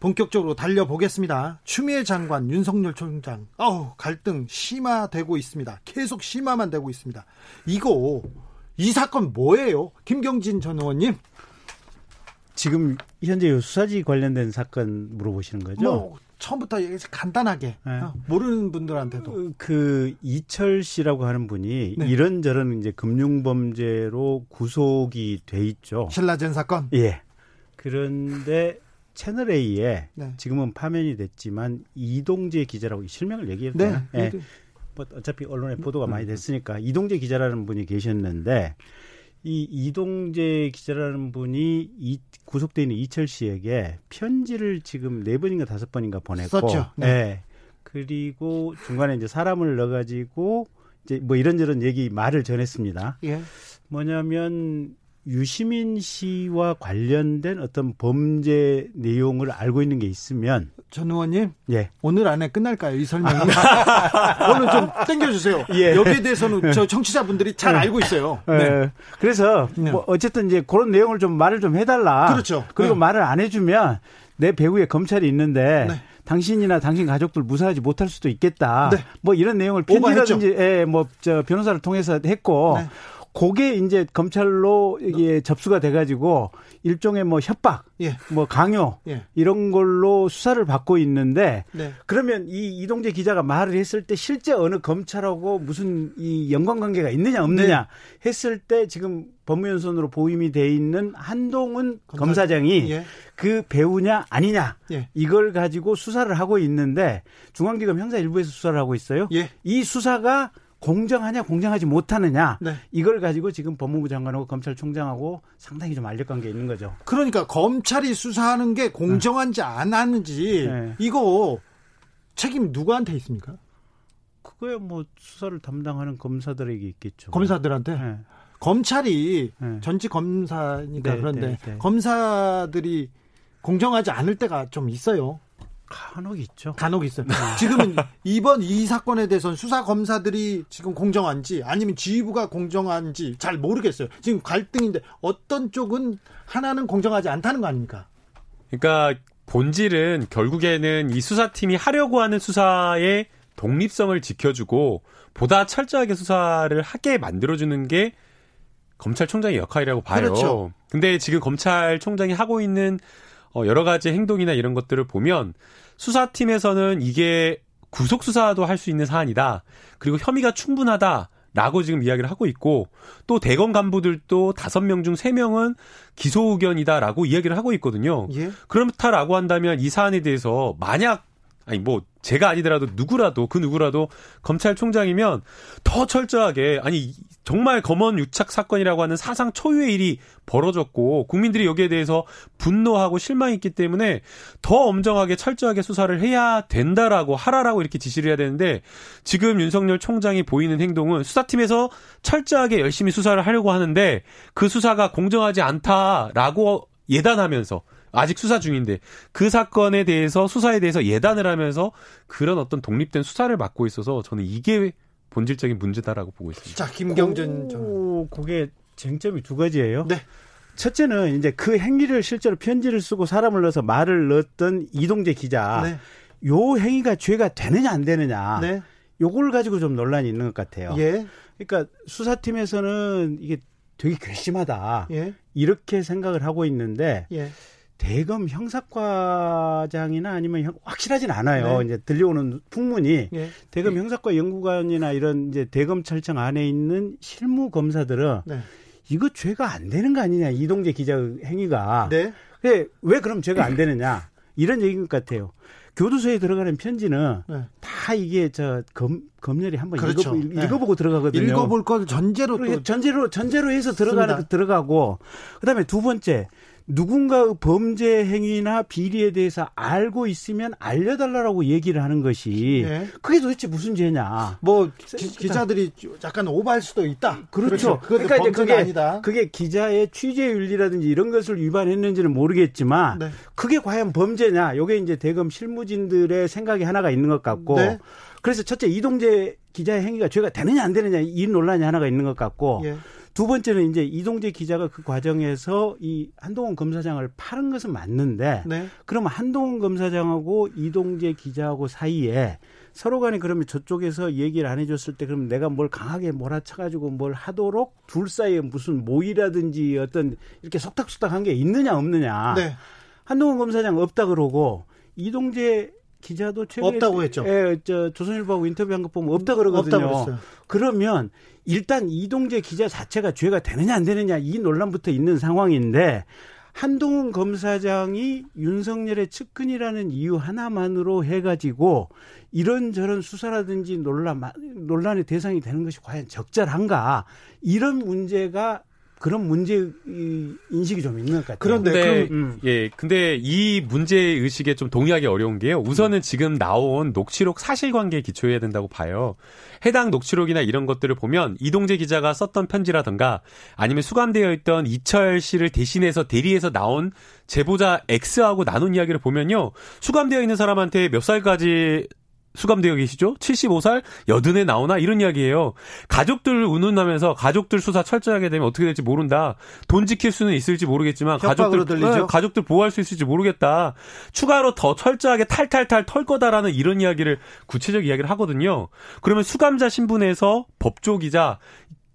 본격적으로 달려보겠습니다. 추미애 장관, 윤석열 총장, 어우, 갈등 심화되고 있습니다. 계속 심화만 되고 있습니다. 이거, 이 사건 뭐예요? 김경진 전 의원님. 지금 현재 수사지 관련된 사건 물어보시는 거죠? 뭐, 처음부터 간단하게 네. 어, 모르는 분들한테도 그, 그 이철 씨라고 하는 분이 네. 이런저런 이제 금융 범죄로 구속이 돼 있죠. 신라젠 사건. 예. 그런데 채널 A에 네. 지금은 파면이 됐지만 이동재 기자라고 실명을 얘기해도 네. 되나? 예. 뭐 어차피 언론에 보도가 많이 됐으니까 이동재 기자라는 분이 계셨는데 이 이동재 기자라는 분이 이 구속돼 있는 이철 씨에게 편지를 지금 네 번인가 다섯 번인가 보냈고, 썼죠. 네. 네. 그리고 중간에 이제 사람을 넣어가지고 이제 뭐 이런저런 얘기 말을 전했습니다. 예. 뭐냐면 유시민 씨와 관련된 어떤 범죄 내용을 알고 있는 게 있으면 전 의원님, 예. 오늘 안에 끝날까요 이 설명이? <laughs> 오늘 좀 땡겨주세요. 예. 여기에 대해서는 저 청취자분들이 잘 네. 알고 있어요. 네. 네. 그래서 네. 뭐 어쨌든 이제 그런 내용을 좀 말을 좀 해달라. 그렇죠. 그리고 네. 말을 안 해주면 내 배후에 검찰이 있는데 네. 당신이나 당신 가족들 무사하지 못할 수도 있겠다. 네. 뭐 이런 내용을 편지라든지 예, 뭐저 변호사를 통해서 했고 네. 그게 이제 검찰로 이게 접수가 돼가지고 일종의 뭐 협박, 예. 뭐 강요 예. 이런 걸로 수사를 받고 있는데 네. 그러면 이 이동재 기자가 말을 했을 때 실제 어느 검찰하고 무슨 이 연관관계가 있느냐 없느냐 네. 했을 때 지금 법무연수원으로 보임이 돼 있는 한동훈 검사, 검사장이 예. 그 배우냐 아니냐 예. 이걸 가지고 수사를 하고 있는데 중앙지검 형사 일부에서 수사를 하고 있어요. 예. 이 수사가 공정하냐 공정하지 못하느냐 네. 이걸 가지고 지금 법무부 장관하고 검찰총장하고 상당히 좀 알력관계 있는 거죠. 그러니까 검찰이 수사하는 게 공정한지 네. 안 하는지 네. 이거 책임 누구한테 있습니까? 그거야 뭐 수사를 담당하는 검사들에게 있겠죠. 검사들한테. 네. 검찰이 네. 전직 검사니까 네, 그런데 검사들이 공정하지 않을 때가 좀 있어요. 간혹 있죠. 간혹 있어요. 네. 지금은 <laughs> 이번 이 사건에 대해서는 수사 검사들이 지금 공정한지 아니면 지휘부가 공정한지 잘 모르겠어요. 지금 갈등인데 어떤 쪽은 하나는 공정하지 않다는 거 아닙니까? 그러니까 본질은 결국에는 이 수사팀이 하려고 하는 수사의 독립성을 지켜주고 보다 철저하게 수사를 하게 만들어주는 게 검찰총장의 역할이라고 봐요. 그렇죠. 근데 지금 검찰총장이 하고 있는 어, 여러 가지 행동이나 이런 것들을 보면 수사팀에서는 이게 구속 수사도 할 수 있는 사안이다. 그리고 혐의가 충분하다. 라고 지금 이야기를 하고 있고 또 대검 간부들도 다섯 명 중 세명은 기소 의견이다라고 이야기를 하고 있거든요. 예? 그렇다라고 한다면 이 사안에 대해서 만약 아니 뭐 제가 아니더라도 누구라도 그 누구라도 검찰총장이면 더 철저하게 아니 정말 검언 유착 사건이라고 하는 사상 초유의 일이 벌어졌고 국민들이 여기에 대해서 분노하고 실망했기 때문에 더 엄정하게 철저하게 수사를 해야 된다라고 하라라고 이렇게 지시를 해야 되는데 지금 윤석열 총장이 보이는 행동은 수사팀에서 철저하게 열심히 수사를 하려고 하는데 그 수사가 공정하지 않다라고 예단하면서 아직 수사 중인데 그 사건에 대해서 수사에 대해서 예단을 하면서 그런 어떤 독립된 수사를 맡고 있어서 저는 이게 본질적인 문제다라고 보고 있습니다. 자, 김경준 전. 그게 쟁점이 두 가지예요. 네. 첫째는 이제 그 행위를 실제로 편지를 쓰고 사람을 넣어서 말을 넣었던 이동재 기자. 네. 요 행위가 죄가 되느냐 안 되느냐. 네. 요걸 가지고 좀 논란이 있는 것 같아요. 예. 그러니까 수사팀에서는 이게 되게 괘씸하다. 예. 이렇게 생각을 하고 있는데 예. 대검 형사과장이나 아니면 확실하진 않아요. 네. 이제 들려오는 풍문이 네. 대검 형사과 연구관이나 이런 이제 대검찰청 안에 있는 실무 검사들은 네. 이거 죄가 안 되는 거 아니냐 이동재 기자 행위가. 네. 왜, 왜 그럼 죄가 안 되느냐 이런 얘기인 것 같아요. 교도소에 들어가는 편지는 네. 다 이게 저 검, 검열이 한번 그렇죠. 읽어, 네. 읽어보고 들어가거든요. 읽어볼 걸 전제로 또 전제로 전제로 해서 들어가는 들어가고 그다음에 두 번째 누군가의 범죄 행위나 비리에 대해서 알고 있으면 알려달라고 얘기를 하는 것이 네. 그게 도대체 무슨 죄냐? 뭐 기, 자들이 약간 오버할 수도 있다. 그렇죠. 그렇죠. 그러니까 이제 그게 아니다. 그게 기자의 취재 윤리라든지 이런 것을 위반했는지는 모르겠지만 네. 그게 과연 범죄냐? 요게 이제 대검 실무진들의 생각이 하나가 있는 것 같고 네. 그래서 첫째 이동재 기자의 행위가 죄가 되느냐 안 되느냐 이 논란이 하나가 있는 것 같고. 예. 두 번째는 이제 이동재 기자가 그 과정에서 이 한동훈 검사장을 파는 것은 맞는데 네. 그러면 한동훈 검사장하고 이동재 기자하고 사이에 서로 간에 그러면 저쪽에서 얘기를 안 해줬을 때 그럼 내가 뭘 강하게 몰아쳐가지고 뭘 하도록 둘 사이에 무슨 모의라든지 어떤 이렇게 속닥속닥한 게 있느냐 없느냐. 네. 한동훈 검사장 없다 그러고 이동재 기자도 최근에 없다고 했죠. 예, 저 조선일보하고 인터뷰한 거 보면 없다 그러거든요. 그러면 일단 이동재 기자 자체가 죄가 되느냐 안 되느냐 이 논란부터 있는 상황인데 한동훈 검사장이 윤석열의 측근이라는 이유 하나만으로 해가지고 이런저런 수사라든지 논란 논란의 대상이 되는 것이 과연 적절한가? 이런 문제가 그런 문제 인식이 좀 있는 것 같아요. 그런데 네, 음. 예, 근데 이 문제 의식에 좀 동의하기 어려운 게요. 우선은 음. 지금 나온 녹취록 사실관계에 기초해야 된다고 봐요. 해당 녹취록이나 이런 것들을 보면 이동재 기자가 썼던 편지라든가 아니면 수감되어 있던 이철 씨를 대신해서 대리해서 나온 제보자 X하고 나눈 이야기를 보면요. 수감되어 있는 사람한테 몇 살까지 수감되어 계시죠? 75살 여든에 나오나 이런 이야기예요. 가족들 운운하면서 가족들 수사 철저하게 되면 어떻게 될지 모른다. 돈 지킬 수는 있을지 모르겠지만 가족들 네, 가족들 보호할 수 있을지 모르겠다. 추가로 더 철저하게 탈탈탈 털 거다라는 이런 이야기를 구체적 이야기를 하거든요. 그러면 수감자 신분에서 법조 기자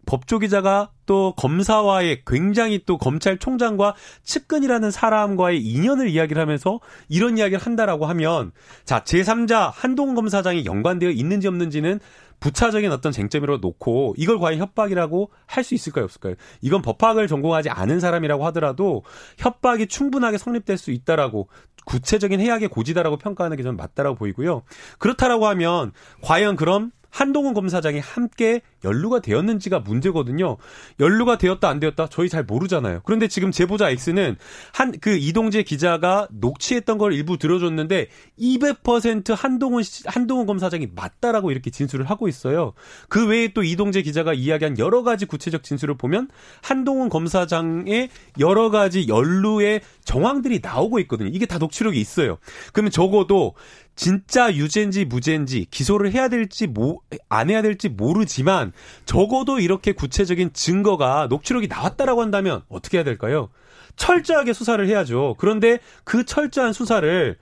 법조 기자가 또 검사와의 굉장히 또 검찰총장과 측근이라는 사람과의 인연을 이야기를 하면서 이런 이야기를 한다라고 하면 자 제3자 한동훈 검사장이 연관되어 있는지 없는지는 부차적인 어떤 쟁점으로 놓고 이걸 과연 협박이라고 할 수 있을까요 없을까요? 이건 법학을 전공하지 않은 사람이라고 하더라도 협박이 충분하게 성립될 수 있다라고 구체적인 해악의 고지다라고 평가하는 게 저는 맞다라고 보이고요. 그렇다라고 하면 과연 그럼 한동훈 검사장이 함께 연루가 되었는지가 문제거든요. 연루가 되었다 안 되었다 저희 잘 모르잖아요. 그런데 지금 제보자 X는 한 그 이동재 기자가 녹취했던 걸 일부 들어줬는데 200% 한동훈 한동훈 검사장이 맞다라고 이렇게 진술을 하고 있어요. 그 외에 또 이동재 기자가 이야기한 여러 가지 구체적 진술을 보면 한동훈 검사장의 여러 가지 연루의 정황들이 나오고 있거든요. 이게 다 녹취록이 있어요. 그러면 적어도 진짜 유죄인지 무죄인지 기소를 해야 될지 뭐, 안 해야 될지 모르지만 적어도 이렇게 구체적인 증거가 녹취록이 나왔다라고 한다면 어떻게 해야 될까요? 철저하게 수사를 해야죠. 그런데 그 철저한 수사를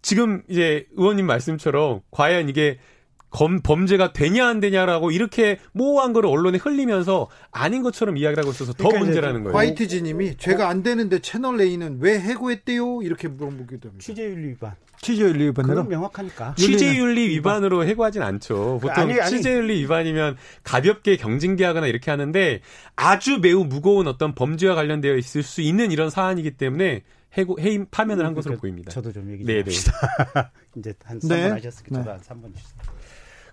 지금 이제 의원님 말씀처럼 과연 이게 검, 범죄가 되냐 안 되냐라고 이렇게 모호한 거를 언론에 흘리면서 아닌 것처럼 이야기를 하고 있어서 더 그러니까 문제라는 거예요. 화이트지님이 제가 안 되는데 채널 A는 왜 해고했대요? 이렇게 물어보기도 합니다. 취재윤리 위반. 취재윤리 위반으로 명확하니까. 취재윤리 위반으로 해고하진 않죠. 보통 아니, 아니. 취재윤리 위반이면 가볍게 경징계하거나 이렇게 하는데 아주 매우 무거운 어떤 범죄와 관련되어 있을 수 있는 이런 사안이기 때문에 해고 해임 파면을 한 것으로 그러니까 보입니다. 저도 좀 얘기 좀 네네. 합시다. <laughs> 이제 한 3분 네. 하셨으니까 저도 네. 한 3분 주세요.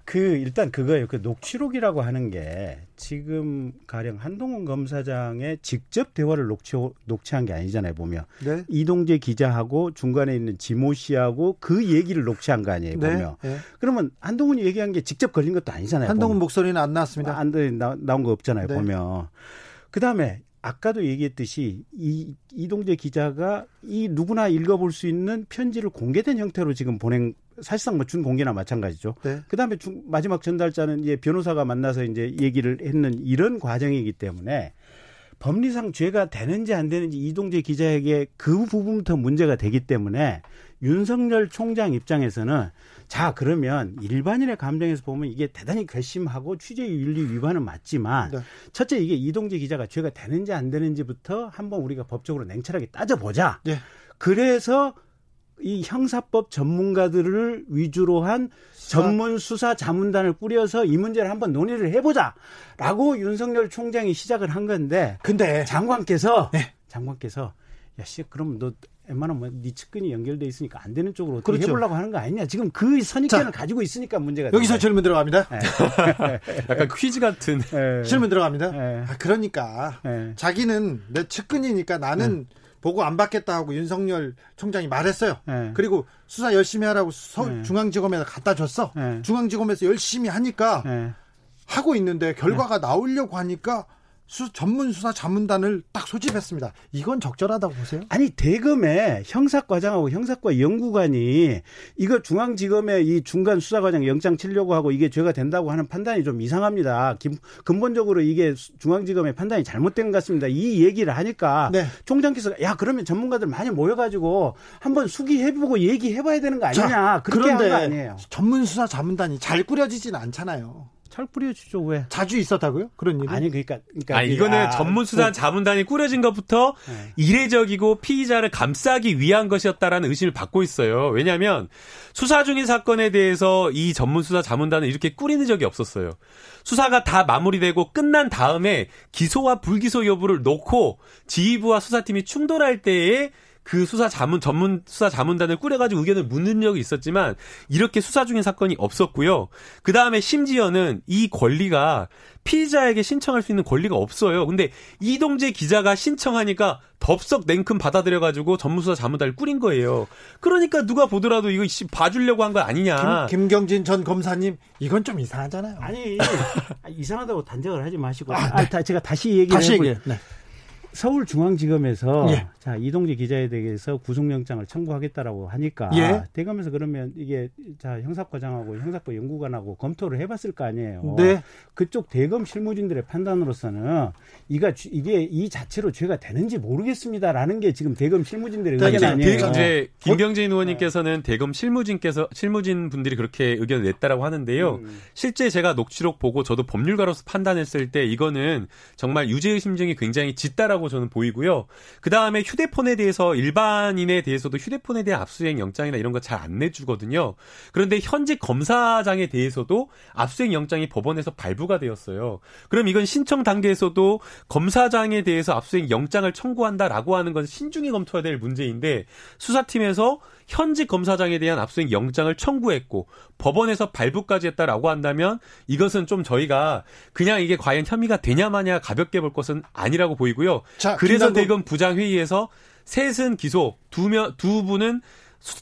그 일단 그거예요. 그 녹취록이라고 하는 게 지금 가령 한동훈 검사장의 직접 대화를 녹취 녹취한 게 아니잖아요. 보면 네. 이동재 기자하고 중간에 있는 지모 씨하고 그 얘기를 녹취한 거 아니에요. 네. 보면 네. 그러면 한동훈이 얘기한 게 직접 걸린 것도 아니잖아요. 한동훈 보면. 목소리는 안 나왔습니다. 안 나, 나온 거 없잖아요. 네. 보면 그 다음에 아까도 얘기했듯이 이 이동재 기자가 이 누구나 읽어볼 수 있는 편지를 공개된 형태로 지금 보낸 사실상 뭐 준공개나 마찬가지죠. 네. 그다음에 중, 마지막 전달자는 이제 변호사가 만나서 이제 얘기를 했는 이런 과정이기 때문에 법리상 죄가 되는지 안 되는지 이동재 기자에게 그 부분부터 문제가 되기 때문에 윤석열 총장 입장에서는 자 그러면 일반인의 감정에서 보면 이게 대단히 괘씸하고 취재윤리 위반은 맞지만 네. 첫째 이게 이동재 기자가 죄가 되는지 안 되는지부터 한번 우리가 법적으로 냉철하게 따져보자. 네. 그래서 이 형사법 전문가들을 위주로 한 전문 수사 자문단을 꾸려서 이 문제를 한번 논의를 해보자라고 윤석열 총장이 시작을 한 건데 근데 장관께서 네. 장관께서 야씨 그럼 너 웬만하면 네 측근이 연결돼 있으니까 안 되는 쪽으로 어떻게 그렇죠. 해보려고 하는 거 아니냐. 지금 그 선입견을 가지고 있으니까 문제가 여기서 되는 질문 들어갑니다. 네. <laughs> 약간 퀴즈 같은 네. 질문 들어갑니다. 네. 아, 그러니까 네. 자기는 내 측근이니까 나는 네. 보고 안 받겠다 하고 윤석열 총장이 말했어요. 네. 그리고 수사 열심히 하라고 서, 중앙지검에다 갖다 줬어. 중앙지검에서 열심히 하니까 하고 있는데 결과가 나오려고 하니까 수, 전문 수사 자문단을 딱 소집했습니다. 이건 적절하다고 보세요? 아니 대검에 형사과장하고 형사과 연구관이 이거 중앙지검에 이 중간 수사과장 영장 치려고 하고 이게 죄가 된다고 하는 판단이 좀 이상합니다. 기, 근본적으로 이게 중앙지검의 판단이 잘못된 것 같습니다. 이 얘기를 하니까 네. 총장께서 야 그러면 전문가들 많이 모여가지고 한번 수기해보고 얘기해봐야 되는 거 아니냐 자, 그렇게 한 거 아니에요. 전문 수사 자문단이 잘 꾸려지진 않잖아요. 잘 뿌려주죠 왜? 자주 있었다고요? 그런 일이? 아니 그러니까, 그러니까 아니, 이거는 아, 전문 수사 그 자문단이 꾸려진 것부터 네. 이례적이고 피의자를 감싸기 위한 것이었다라는 의심을 받고 있어요. 왜냐하면 수사 중인 사건에 대해서 이 전문 수사 자문단을 이렇게 꾸리는 적이 없었어요. 수사가 다 마무리되고 끝난 다음에 기소와 불기소 여부를 놓고 지휘부와 수사팀이 충돌할 때에 그 수사 자문 전문 수사 자문단을 꾸려가지고 의견을 묻는 적이 있었지만 이렇게 수사 중인 사건이 없었고요. 그 다음에 심지어는 이 권리가 피의자에게 신청할 수 있는 권리가 없어요. 근데 이동재 기자가 신청하니까 덥석 냉큼 받아들여가지고 전무수사 자문단을 꾸린 거예요. 그러니까 누가 보더라도 이거 봐주려고 한 거 아니냐. 김, 김경진 전 검사님 이건 좀 이상하잖아요. 아니 <laughs> 이상하다고 단정을 하지 마시고 아, 네. 아 제가 다시 얘기를 다시 얘기해. 네. 서울중앙지검에서 예. 자 이동재 기자에 대해서 구속영장을 청구하겠다라고 하니까 예. 대검에서 그러면 이게 자 형사과장하고 형사과 연구관하고 검토를 해봤을 거 아니에요. 네. 그쪽 대검 실무진들의 판단으로서는 이가 이게 이 자체로 죄가 되는지 모르겠습니다라는 게 지금 대검 실무진들의 의견 아니에요. 이제 김병진 의원님께서는 대검 실무진께서 실무진 분들이 그렇게 의견을 냈다라고 하는데요. 음. 실제 제가 녹취록 보고 저도 법률가로서 판단했을 때 이거는 정말 유죄 의 심정이 굉장히 짙다라고 저는 보이고요. 그 다음에 휴대폰에 대해서 일반인에 대해서도 휴대폰에 대한 압수수색 영장이나 이런 거 잘 안 내주거든요. 그런데 현직 검사장에 대해서도 압수수색 영장이 법원에서 발부가 되었어요. 그럼 이건 신청 단계에서도 검사장에 대해서 압수수색 영장을 청구한다라고 하는 건 신중히 검토해야 될 문제인데 수사팀에서 현직 검사장에 대한 압수수색 영장을 청구했고 법원에서 발부까지 했다라고 한다면 이것은 좀 저희가 그냥 이게 과연 혐의가 되냐 마냐 가볍게 볼 것은 아니라고 보이고요. 자, 그래서 대검 부장 회의에서 셋은 기소, 두명 두 분은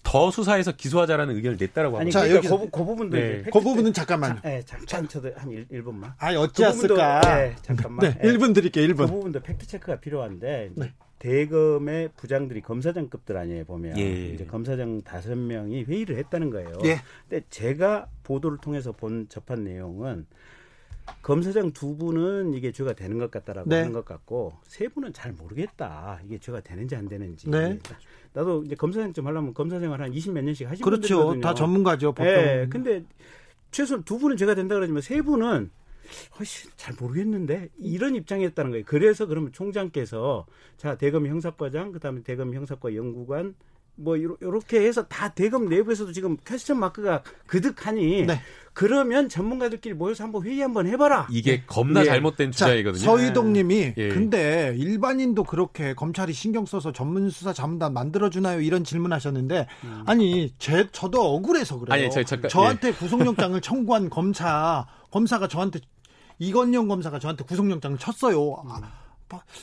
더 수사해서 기소하자라는 의견을 냈다라고 합니다. 아니, 그러니까 여기 그, 그 부분도 네. 그 부분은 잠깐만. 자, 네, 잠깐 저도 한 1, 1분만. 아, 어찌했을까? 그 네, 잠깐만. 네, 1분 드릴게요. 1분. 그 부분도 팩트 체크가 필요한데 네. 대검의 부장들이 검사장급들 아니에요 보면 예. 이제 검사장 다섯 명이 회의를 했다는 거예요. 예. 근데 제가 보도를 통해서 본 접한 내용은 검사장 두 분은 이게 죄가 되는 것 같다라고 네. 하는 것 같고 세 분은 잘 모르겠다 이게 죄가 되는지 안 되는지. 네. 나도 이제 검사장 좀 하려면 검사 생활 한20몇 년씩 하시는 그렇죠. 분들이거든요. 다 전문가죠. 보통. 네. 근데 최소 두 분은 죄가 된다 그러지만 세 분은 훨씬 잘 모르겠는데 이런 입장이었다는 거예요. 그래서 그러면 총장께서 자 대검 형사과장 그다음에 대검 형사과 연구관 뭐 이렇게 해서 다 대검 내부에서도 지금 퀘스천 마크가 그득하니 네. 그러면 전문가들끼리 모여서 한번 회의 한번 해봐라. 이게 겁나 예. 잘못된 주장이거든요. 서희동님이 예. 근데 일반인도 그렇게 검찰이 신경 써서 전문 수사 자문단 만들어주나요? 이런 질문하셨는데 음. 아니 제 저도 억울해서 그래요. 아니, 저, 잠깐, 저한테 예. 구속영장을 청구한 검사 검사가 저한테 이건영 검사가 저한테 구속영장을 쳤어요. 음.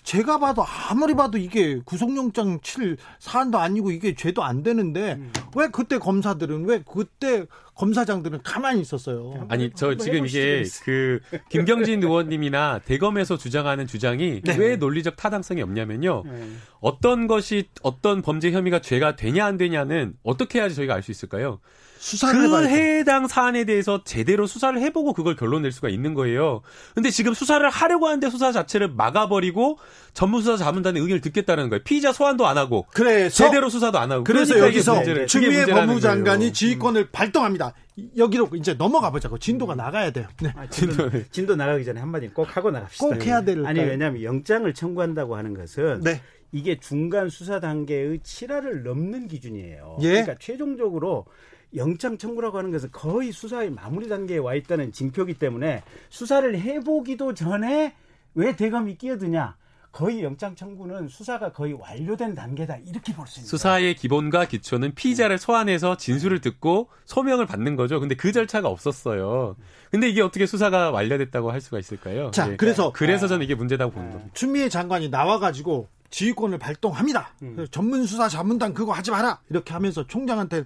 제가 봐도 아무리 봐도 이게 구속영장 칠 사안도 아니고 이게 죄도 안 되는데 음. 왜 그때 검사들은 왜 그때 검사장들은 가만히 있었어요. 아니 저 지금 이게 그 김경진 <laughs> 의원님이나 대검에서 주장하는 주장이 네. 왜 논리적 타당성이 없냐면요. 네. 어떤 것이 어떤 범죄 혐의가 죄가 되냐 안 되냐는 어떻게 해야지 저희가 알 수 있을까요? 수사를 그 해당 사안에 대해서 제대로 수사를 해보고 그걸 결론 낼 수가 있는 거예요. 근데 지금 수사를 하려고 하는데 수사 자체를 막아버리고 전문수사 자문단의 의견을 듣겠다는 거예요. 피의자 소환도 안 하고 그래서 제대로 수사도 안 하고 그래서 그러니까 여기서 추미애 법무장관이 지휘권을 음. 발동합니다. 여기로 이제 넘어가 보자고 진도가 나가야 돼요. 네. 아, 진도, 진도 나가기 전에 한마디 꼭 하고 나갑시다. 꼭 해야 될 아니 왜냐하면 영장을 청구한다고 하는 것은 네. 이게 중간 수사 단계의 7화를 넘는 기준이에요. 예? 그러니까 최종적으로 영장 청구라고 하는 것은 거의 수사의 마무리 단계에 와 있다는 징표기 때문에 수사를 해보기도 전에 왜 대검이 끼어드냐? 거의 영장 청구는 수사가 거의 완료된 단계다 이렇게 볼 수 있습니다. 수사의 기본과 기초는 피의자를 소환해서 진술을 듣고 소명을 받는 거죠. 근데 그 절차가 없었어요. 근데 이게 어떻게 수사가 완료됐다고 할 수가 있을까요? 자, 예. 그래서 그래서 저는 이게 문제다고 보는 겁니다. 추미애 장관이 나와가지고 지휘권을 발동합니다. 음. 전문 수사 자문단 그거 하지 마라 이렇게 하면서 총장한테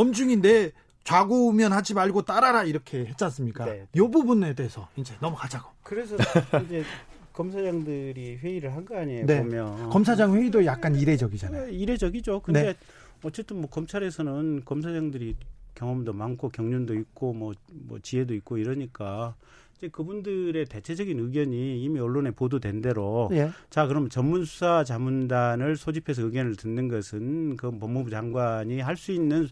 엄중히 내 좌고우면 하지 말고 따라라 이렇게 했지 않습니까? 네. 이 부분에 대해서 이제 넘어가자고. 그래서 <laughs> 이제 검사장들이 회의를 한 거 아니에요 네. 보면 검사장 회의도 약간 이례적이잖아요. 네, 이례적이죠. 근데 네. 어쨌든 뭐 검찰에서는 검사장들이 경험도 많고 경륜도 있고 뭐, 뭐 지혜도 있고 이러니까 이제 그분들의 대체적인 의견이 이미 언론에 보도된 대로 예. 자 그럼 전문 수사 자문단을 소집해서 의견을 듣는 것은 그 법무부 장관이 할 수 있는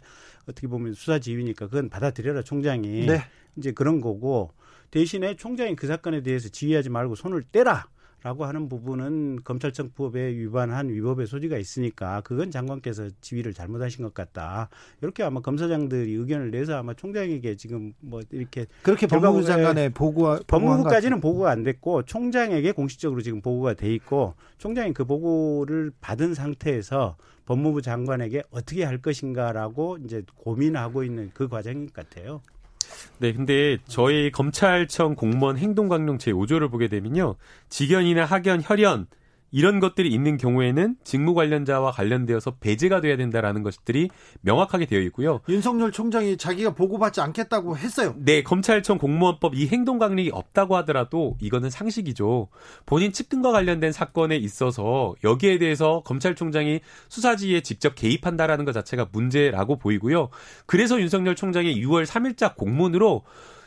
어떻게 보면 수사 지휘니까 그건 받아들여라 총장이 네. 이제 그런 거고 대신에 총장이 그 사건에 대해서 지휘하지 말고 손을 떼라. 라고 하는 부분은 검찰청법에 위반한 위법의 소지가 있으니까 그건 장관께서 지휘를 잘못하신 것 같다. 이렇게 아마 검사장들이 의견을 내서 아마 총장에게 지금 뭐 이렇게 그렇게 법무부 장관에 보고 법무부까지는 보고가 안 됐고 총장에게 공식적으로 지금 보고가 돼 있고 총장이 그 보고를 받은 상태에서 법무부 장관에게 어떻게 할 것인가라고 이제 고민하고 있는 그 과정인 것 같아요. 네, 근데 저희 검찰청 공무원 행동강령 제5조를 보게 되면요. 직연이나 학연, 혈연 이런 것들이 있는 경우에는 직무 관련자와 관련되어서 배제가 돼야 된다라는 것들이 명확하게 되어 있고요. 윤석열 총장이 자기가 보고받지 않겠다고 했어요. 네, 검찰청 공무원법 이 행동 강력이 없다고 하더라도 이거는 상식이죠. 본인 측근과 관련된 사건에 있어서 여기에 대해서 검찰총장이 수사지에 직접 개입한다라는 것 자체가 문제라고 보이고요. 그래서 윤석열 총장이 6월 3일자 공문으로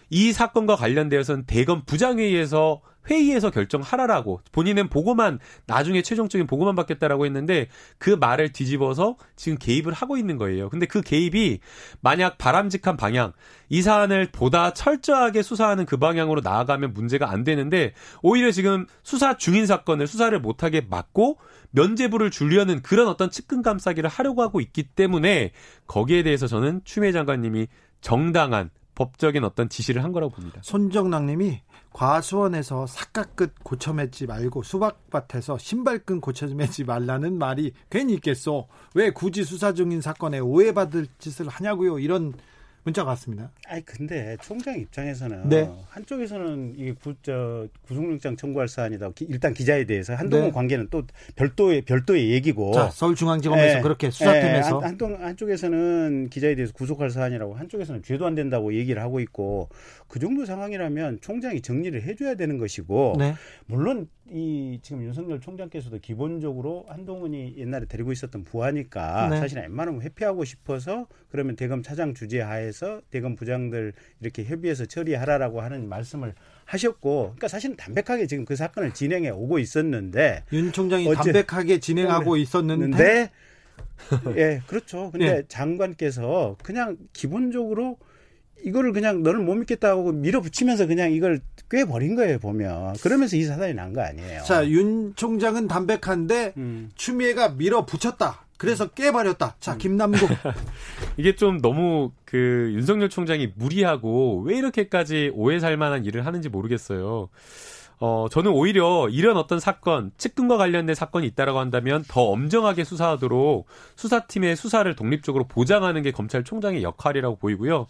이 사건과 관련되어서는 대검 부장회의에서 회의에서 결정하라라고 본인은 보고만 나중에 최종적인 보고만 받겠다라고 했는데 그 말을 뒤집어서 지금 개입을 하고 있는 거예요. 근데 그 개입이 만약 바람직한 방향 이 사안을 보다 철저하게 수사하는 그 방향으로 나아가면 문제가 안 되는데 오히려 지금 수사 중인 사건을 수사를 못하게 막고 면제부를 주려는 그런 어떤 측근 감싸기를 하려고 하고 있기 때문에 거기에 대해서 저는 추미애 장관님이 정당한 법적인 어떤 지시를 한 거라고 봅니다. 손정락님이 과수원에서 삿갓끝 고쳐 맺지 말고 수박밭에서 신발끈 고쳐 맺지 말라는 말이 괜히 있겠소. 왜 굳이 수사 중인 사건에 오해받을 짓을 하냐고요. 이런 문자가 왔습니다. 아니 근데 총장 입장에서는 네. 한쪽에서는 이게 구, 저, 구속영장 청구할 사안이다. 기, 일단 기자에 대해서 한동훈 네. 관계는 또 별도의 별도의 얘기고. 자 서울중앙지검에서 네. 그렇게 수사팀에서 네. 한, 한, 한쪽에서는 기자에 대해서 구속할 사안이라고 한쪽에서는 죄도 안 된다고 얘기를 하고 있고 그 정도 상황이라면 총장이 정리를 해줘야 되는 것이고 네. 물론 이 지금 윤석열 총장께서도 기본적으로 한동훈이 옛날에 데리고 있었던 부하니까 네. 사실은 웬만하면 회피하고 싶어서 그러면 대검 차장 주재 하에 서 대검 부장들 이렇게 협의해서 처리하라라고 하는 말씀을 하셨고 그러니까 사실은 담백하게 지금 그 사건을 진행해 오고 있었는데 윤 총장이 담백하게 진행하고 있었는데 <laughs> 예 그렇죠 근데 네. 장관께서 그냥 기본적으로 이거를 그냥 너를 못 믿겠다고 밀어붙이면서 그냥 이걸 꿰버린 거예요 보면 그러면서 이 사단이 난 거 아니에요. 자윤 총장은 담백한데 음. 추미애가 밀어붙였다. 그래서 음. 깨버렸다. 자 음. 김남국 <laughs> 이게 좀 너무 그 윤석열 총장이 무리하고 왜 이렇게까지 오해 살 만한 일을 하는지 모르겠어요. 어, 저는 오히려 이런 어떤 사건, 측근과 관련된 사건이 있다라고 한다면 더 엄정하게 수사하도록 수사팀의 수사를 독립적으로 보장하는 게 검찰총장의 역할이라고 보이고요.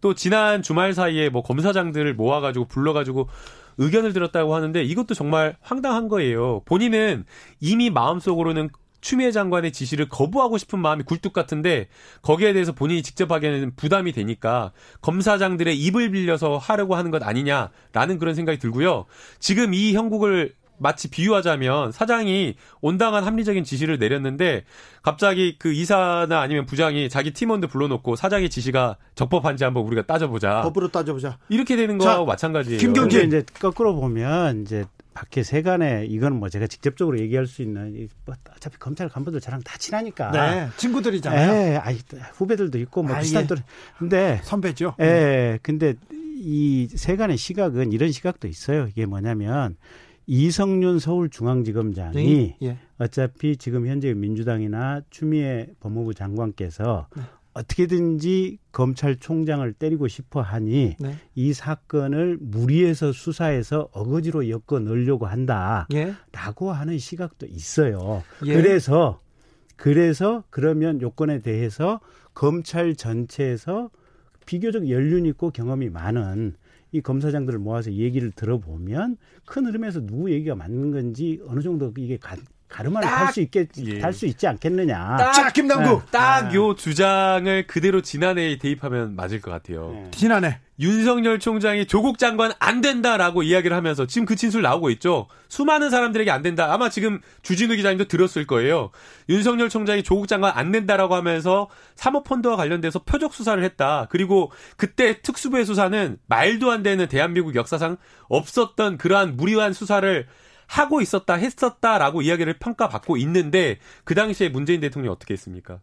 또 지난 주말 사이에 뭐 검사장들을 모아가지고 불러가지고 의견을 들었다고 하는데 이것도 정말 황당한 거예요. 본인은 이미 마음속으로는 추미애 장관의 지시를 거부하고 싶은 마음이 굴뚝 같은데 거기에 대해서 본인이 직접 하기에는 부담이 되니까 검사장들의 입을 빌려서 하려고 하는 것 아니냐라는 그런 생각이 들고요. 지금 이 형국을 마치 비유하자면 사장이 온당한 합리적인 지시를 내렸는데 갑자기 그 이사나 아니면 부장이 자기 팀원들 불러놓고 사장의 지시가 적법한지 한번 우리가 따져보자. 법으로 따져보자. 이렇게 되는 거와 마찬가지예요. 김경진 이제 거꾸로 보면 이제 밖에 세간에 이건 뭐 제가 직접적으로 얘기할 수 있는 뭐 어차피 검찰 간부들 저랑 다 친하니까 네, 친구들이잖아요. 네, 아이, 후배들도 있고 뭐 아, 비슷한 예. 또 근데 선배죠. 예, 네. 근데 이 세간의 시각은 이런 시각도 있어요. 이게 뭐냐면 이성윤 서울중앙지검장이 예. 어차피 지금 현재 민주당이나 추미애 법무부 장관께서 네. 어떻게든지 검찰총장을 때리고 싶어 하니 네. 이 사건을 무리해서 수사해서 어거지로 엮어 넣으려고 한다라고 예. 하는 시각도 있어요. 예. 그래서 그래서 그러면 요건에 대해서 검찰 전체에서 비교적 연륜 있고 경험이 많은 이 검사장들을 모아서 얘기를 들어보면 큰 흐름에서 누구 얘기가 맞는 건지 어느 정도 이게 가 르마를 탈수 있겠 예. 탈수 있지 않겠느냐. 딱, 자 김남국 네. 딱요 아. 주장을 그대로 지난해에 대입하면 맞을 것 같아요. 네. 지난해 윤석열 총장이 조국 장관 안 된다라고 이야기를 하면서 지금 그 진술 나오고 있죠. 수많은 사람들에게 안 된다. 아마 지금 주진우 기자님도 들었을 거예요. 윤석열 총장이 조국 장관 안 된다라고 하면서 사모펀드와 관련돼서 표적 수사를 했다. 그리고 그때 특수부의 수사는 말도 안 되는 대한민국 역사상 없었던 그러한 무리한 수사를 하고 있었다, 했었다라고 이야기를 평가받고 있는데 그 당시에 문재인 대통령이 어떻게 했습니까?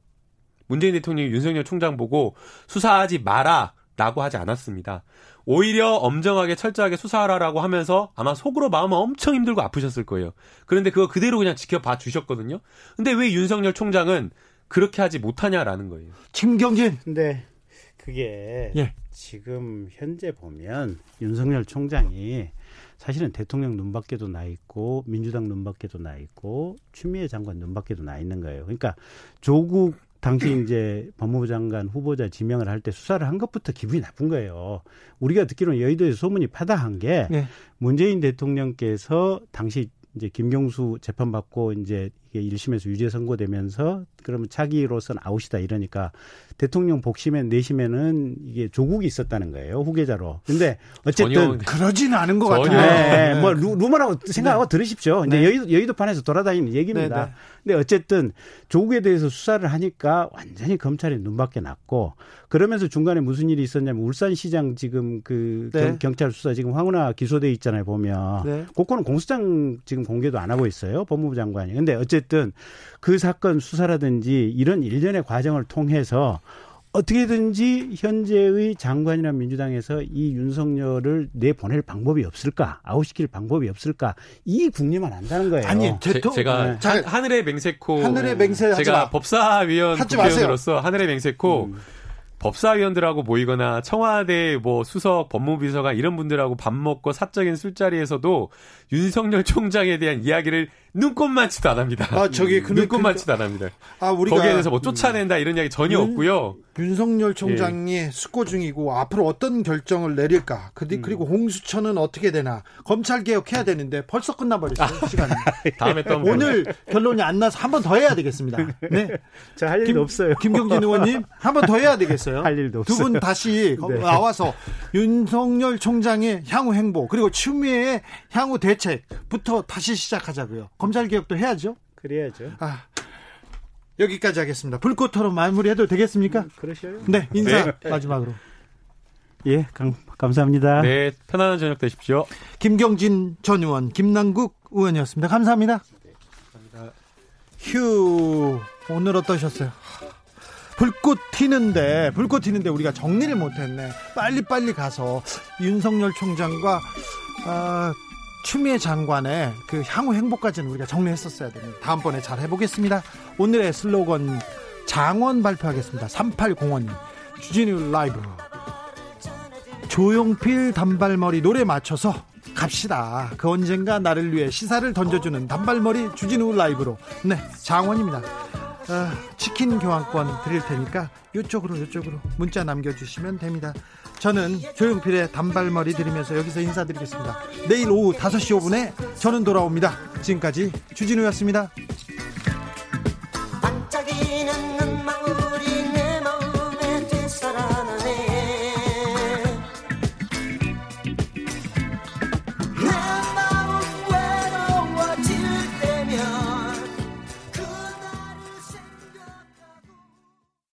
문재인 대통령이 윤석열 총장 보고 수사하지 마라. 라고 하지 않았습니다. 오히려 엄정하게 철저하게 수사하라라고 하면서 아마 속으로 마음은 엄청 힘들고 아프셨을 거예요. 그런데 그거 그대로 그냥 지켜봐 주셨거든요. 근데 왜 윤석열 총장은 그렇게 하지 못하냐라는 거예요. 김경진. 근데 그게 예. 지금 현재 보면 윤석열 총장이 사실은 대통령 눈밖에도 나 있고 민주당 눈밖에도 나 있고 추미애 장관 눈밖에도 나 있는 거예요. 그러니까 조국 당시 <clears throat> 이제 법무부 장관 후보자 지명을 할 때 수사를 한 것부터 기분이 나쁜 거예요. 우리가 듣기로는 여의도에서 소문이 파다한 게 네. 문재인 대통령께서 당시 이제 김경수 재판받고 이제 1심에서 유죄 선고되면서 그러면 차기로서는 아웃이다 이러니까 대통령 복심에 내심에는 이게 조국이 있었다는 거예요 후계자로. 근데 어쨌든 그러지는 않은 것 같아요. 네, 네. 뭐 루, 루머라고 생각하고 네. 들으십시오. 이제 네. 여의도, 여의도판에서 돌아다니는 얘기입니다. 네, 네. 근데 어쨌든 조국에 대해서 수사를 하니까 완전히 검찰이 눈밖에 났고 그러면서 중간에 무슨 일이 있었냐면 울산시장 지금 그 네. 경, 찰 수사 지금 황운하 기소돼 있잖아요 보면 네. 그거는 공수장 지금 공개도 안 하고 있어요 법무부 장관이. 근데 어쨌든 그 사건 수사라든지 이런 일련의 과정을 통해서 어떻게든지 현재의 장관이나 민주당에서 이 윤석열을 내보낼 방법이 없을까? 아웃시킬 방법이 없을까? 이 궁리만 한다는 거예요. 아니, 제, 제가 네. 하 늘의 맹세코 하늘의 맹세 제가 법사위원 국회의원으로서 하늘의 맹세코 음. 법사위원들하고 모이거나 청와대 뭐 수석 법무비서관 이런 분들하고 밥 먹고 사적인 술자리에서도 윤석열 총장에 대한 이야기를 눈꽃만치도 안 합니다. 아 저기 그, 눈꽃만치도 안 합니다. 아 우리가 거기에 대해서 뭐 쫓아낸다 이런 이야기 전혀 윤, 없고요. 윤석열 총장이 예. 숙고 중이고 앞으로 어떤 결정을 내릴까? 음. 그리고 음. 홍수처는 어떻게 되나? 검찰 개혁해야 되는데 벌써 끝나 버렸어요 아, 시간이. <laughs> 다음에 또 오늘 결론이 안 나서 한 번 더 해야 되겠습니다. 네, <laughs> 저할 일도 없어요. 김경진 의원님 한 번 더 해야 되겠어요. <laughs> 할 일도 없어요. 두 분 다시 네. 나와서 윤석열 총장의 향후 행보 그리고 추미애의 향후 대책부터 다시 시작하자고요. 검찰 개혁도 해야죠. 그래야죠. 아, 여기까지 하겠습니다. 불꽃 토론 마무리해도 되겠습니까? 음, 그러셔요. 네, 인사 네. 마지막으로. 예, 감, 감사합니다. 네, 편안한 저녁 되십시오. 김경진 전 의원, 김남국 의원이었습니다. 감사합니다. 네, 감사합니다. 휴, 오늘 어떠셨어요? 불꽃 튀는데 불꽃 튀는데 우리가 정리를 못했네. 빨리 빨리 가서 윤석열 총장과 아, 추미애 장관의 그 향후 행보까지는 우리가 정리했었어야 됩니다. 다음번에 잘 해보겠습니다. 오늘의 슬로건 장원 발표하겠습니다. 3805님 주진우 라이브 조용필 단발머리 노래 맞춰서 갑시다. 그 언젠가 나를 위해 시사를 던져주는 단발머리 주진우 라이브로 네 장원입니다. 어, 치킨 교환권 드릴 테니까 이쪽으로 이쪽으로 문자 남겨주시면 됩니다. 저는 조용필의 단발머리 들으면서 여기서 인사드리겠습니다. 내일 오후 5시 5분에 저는 돌아옵니다. 지금까지 주진우였습니다.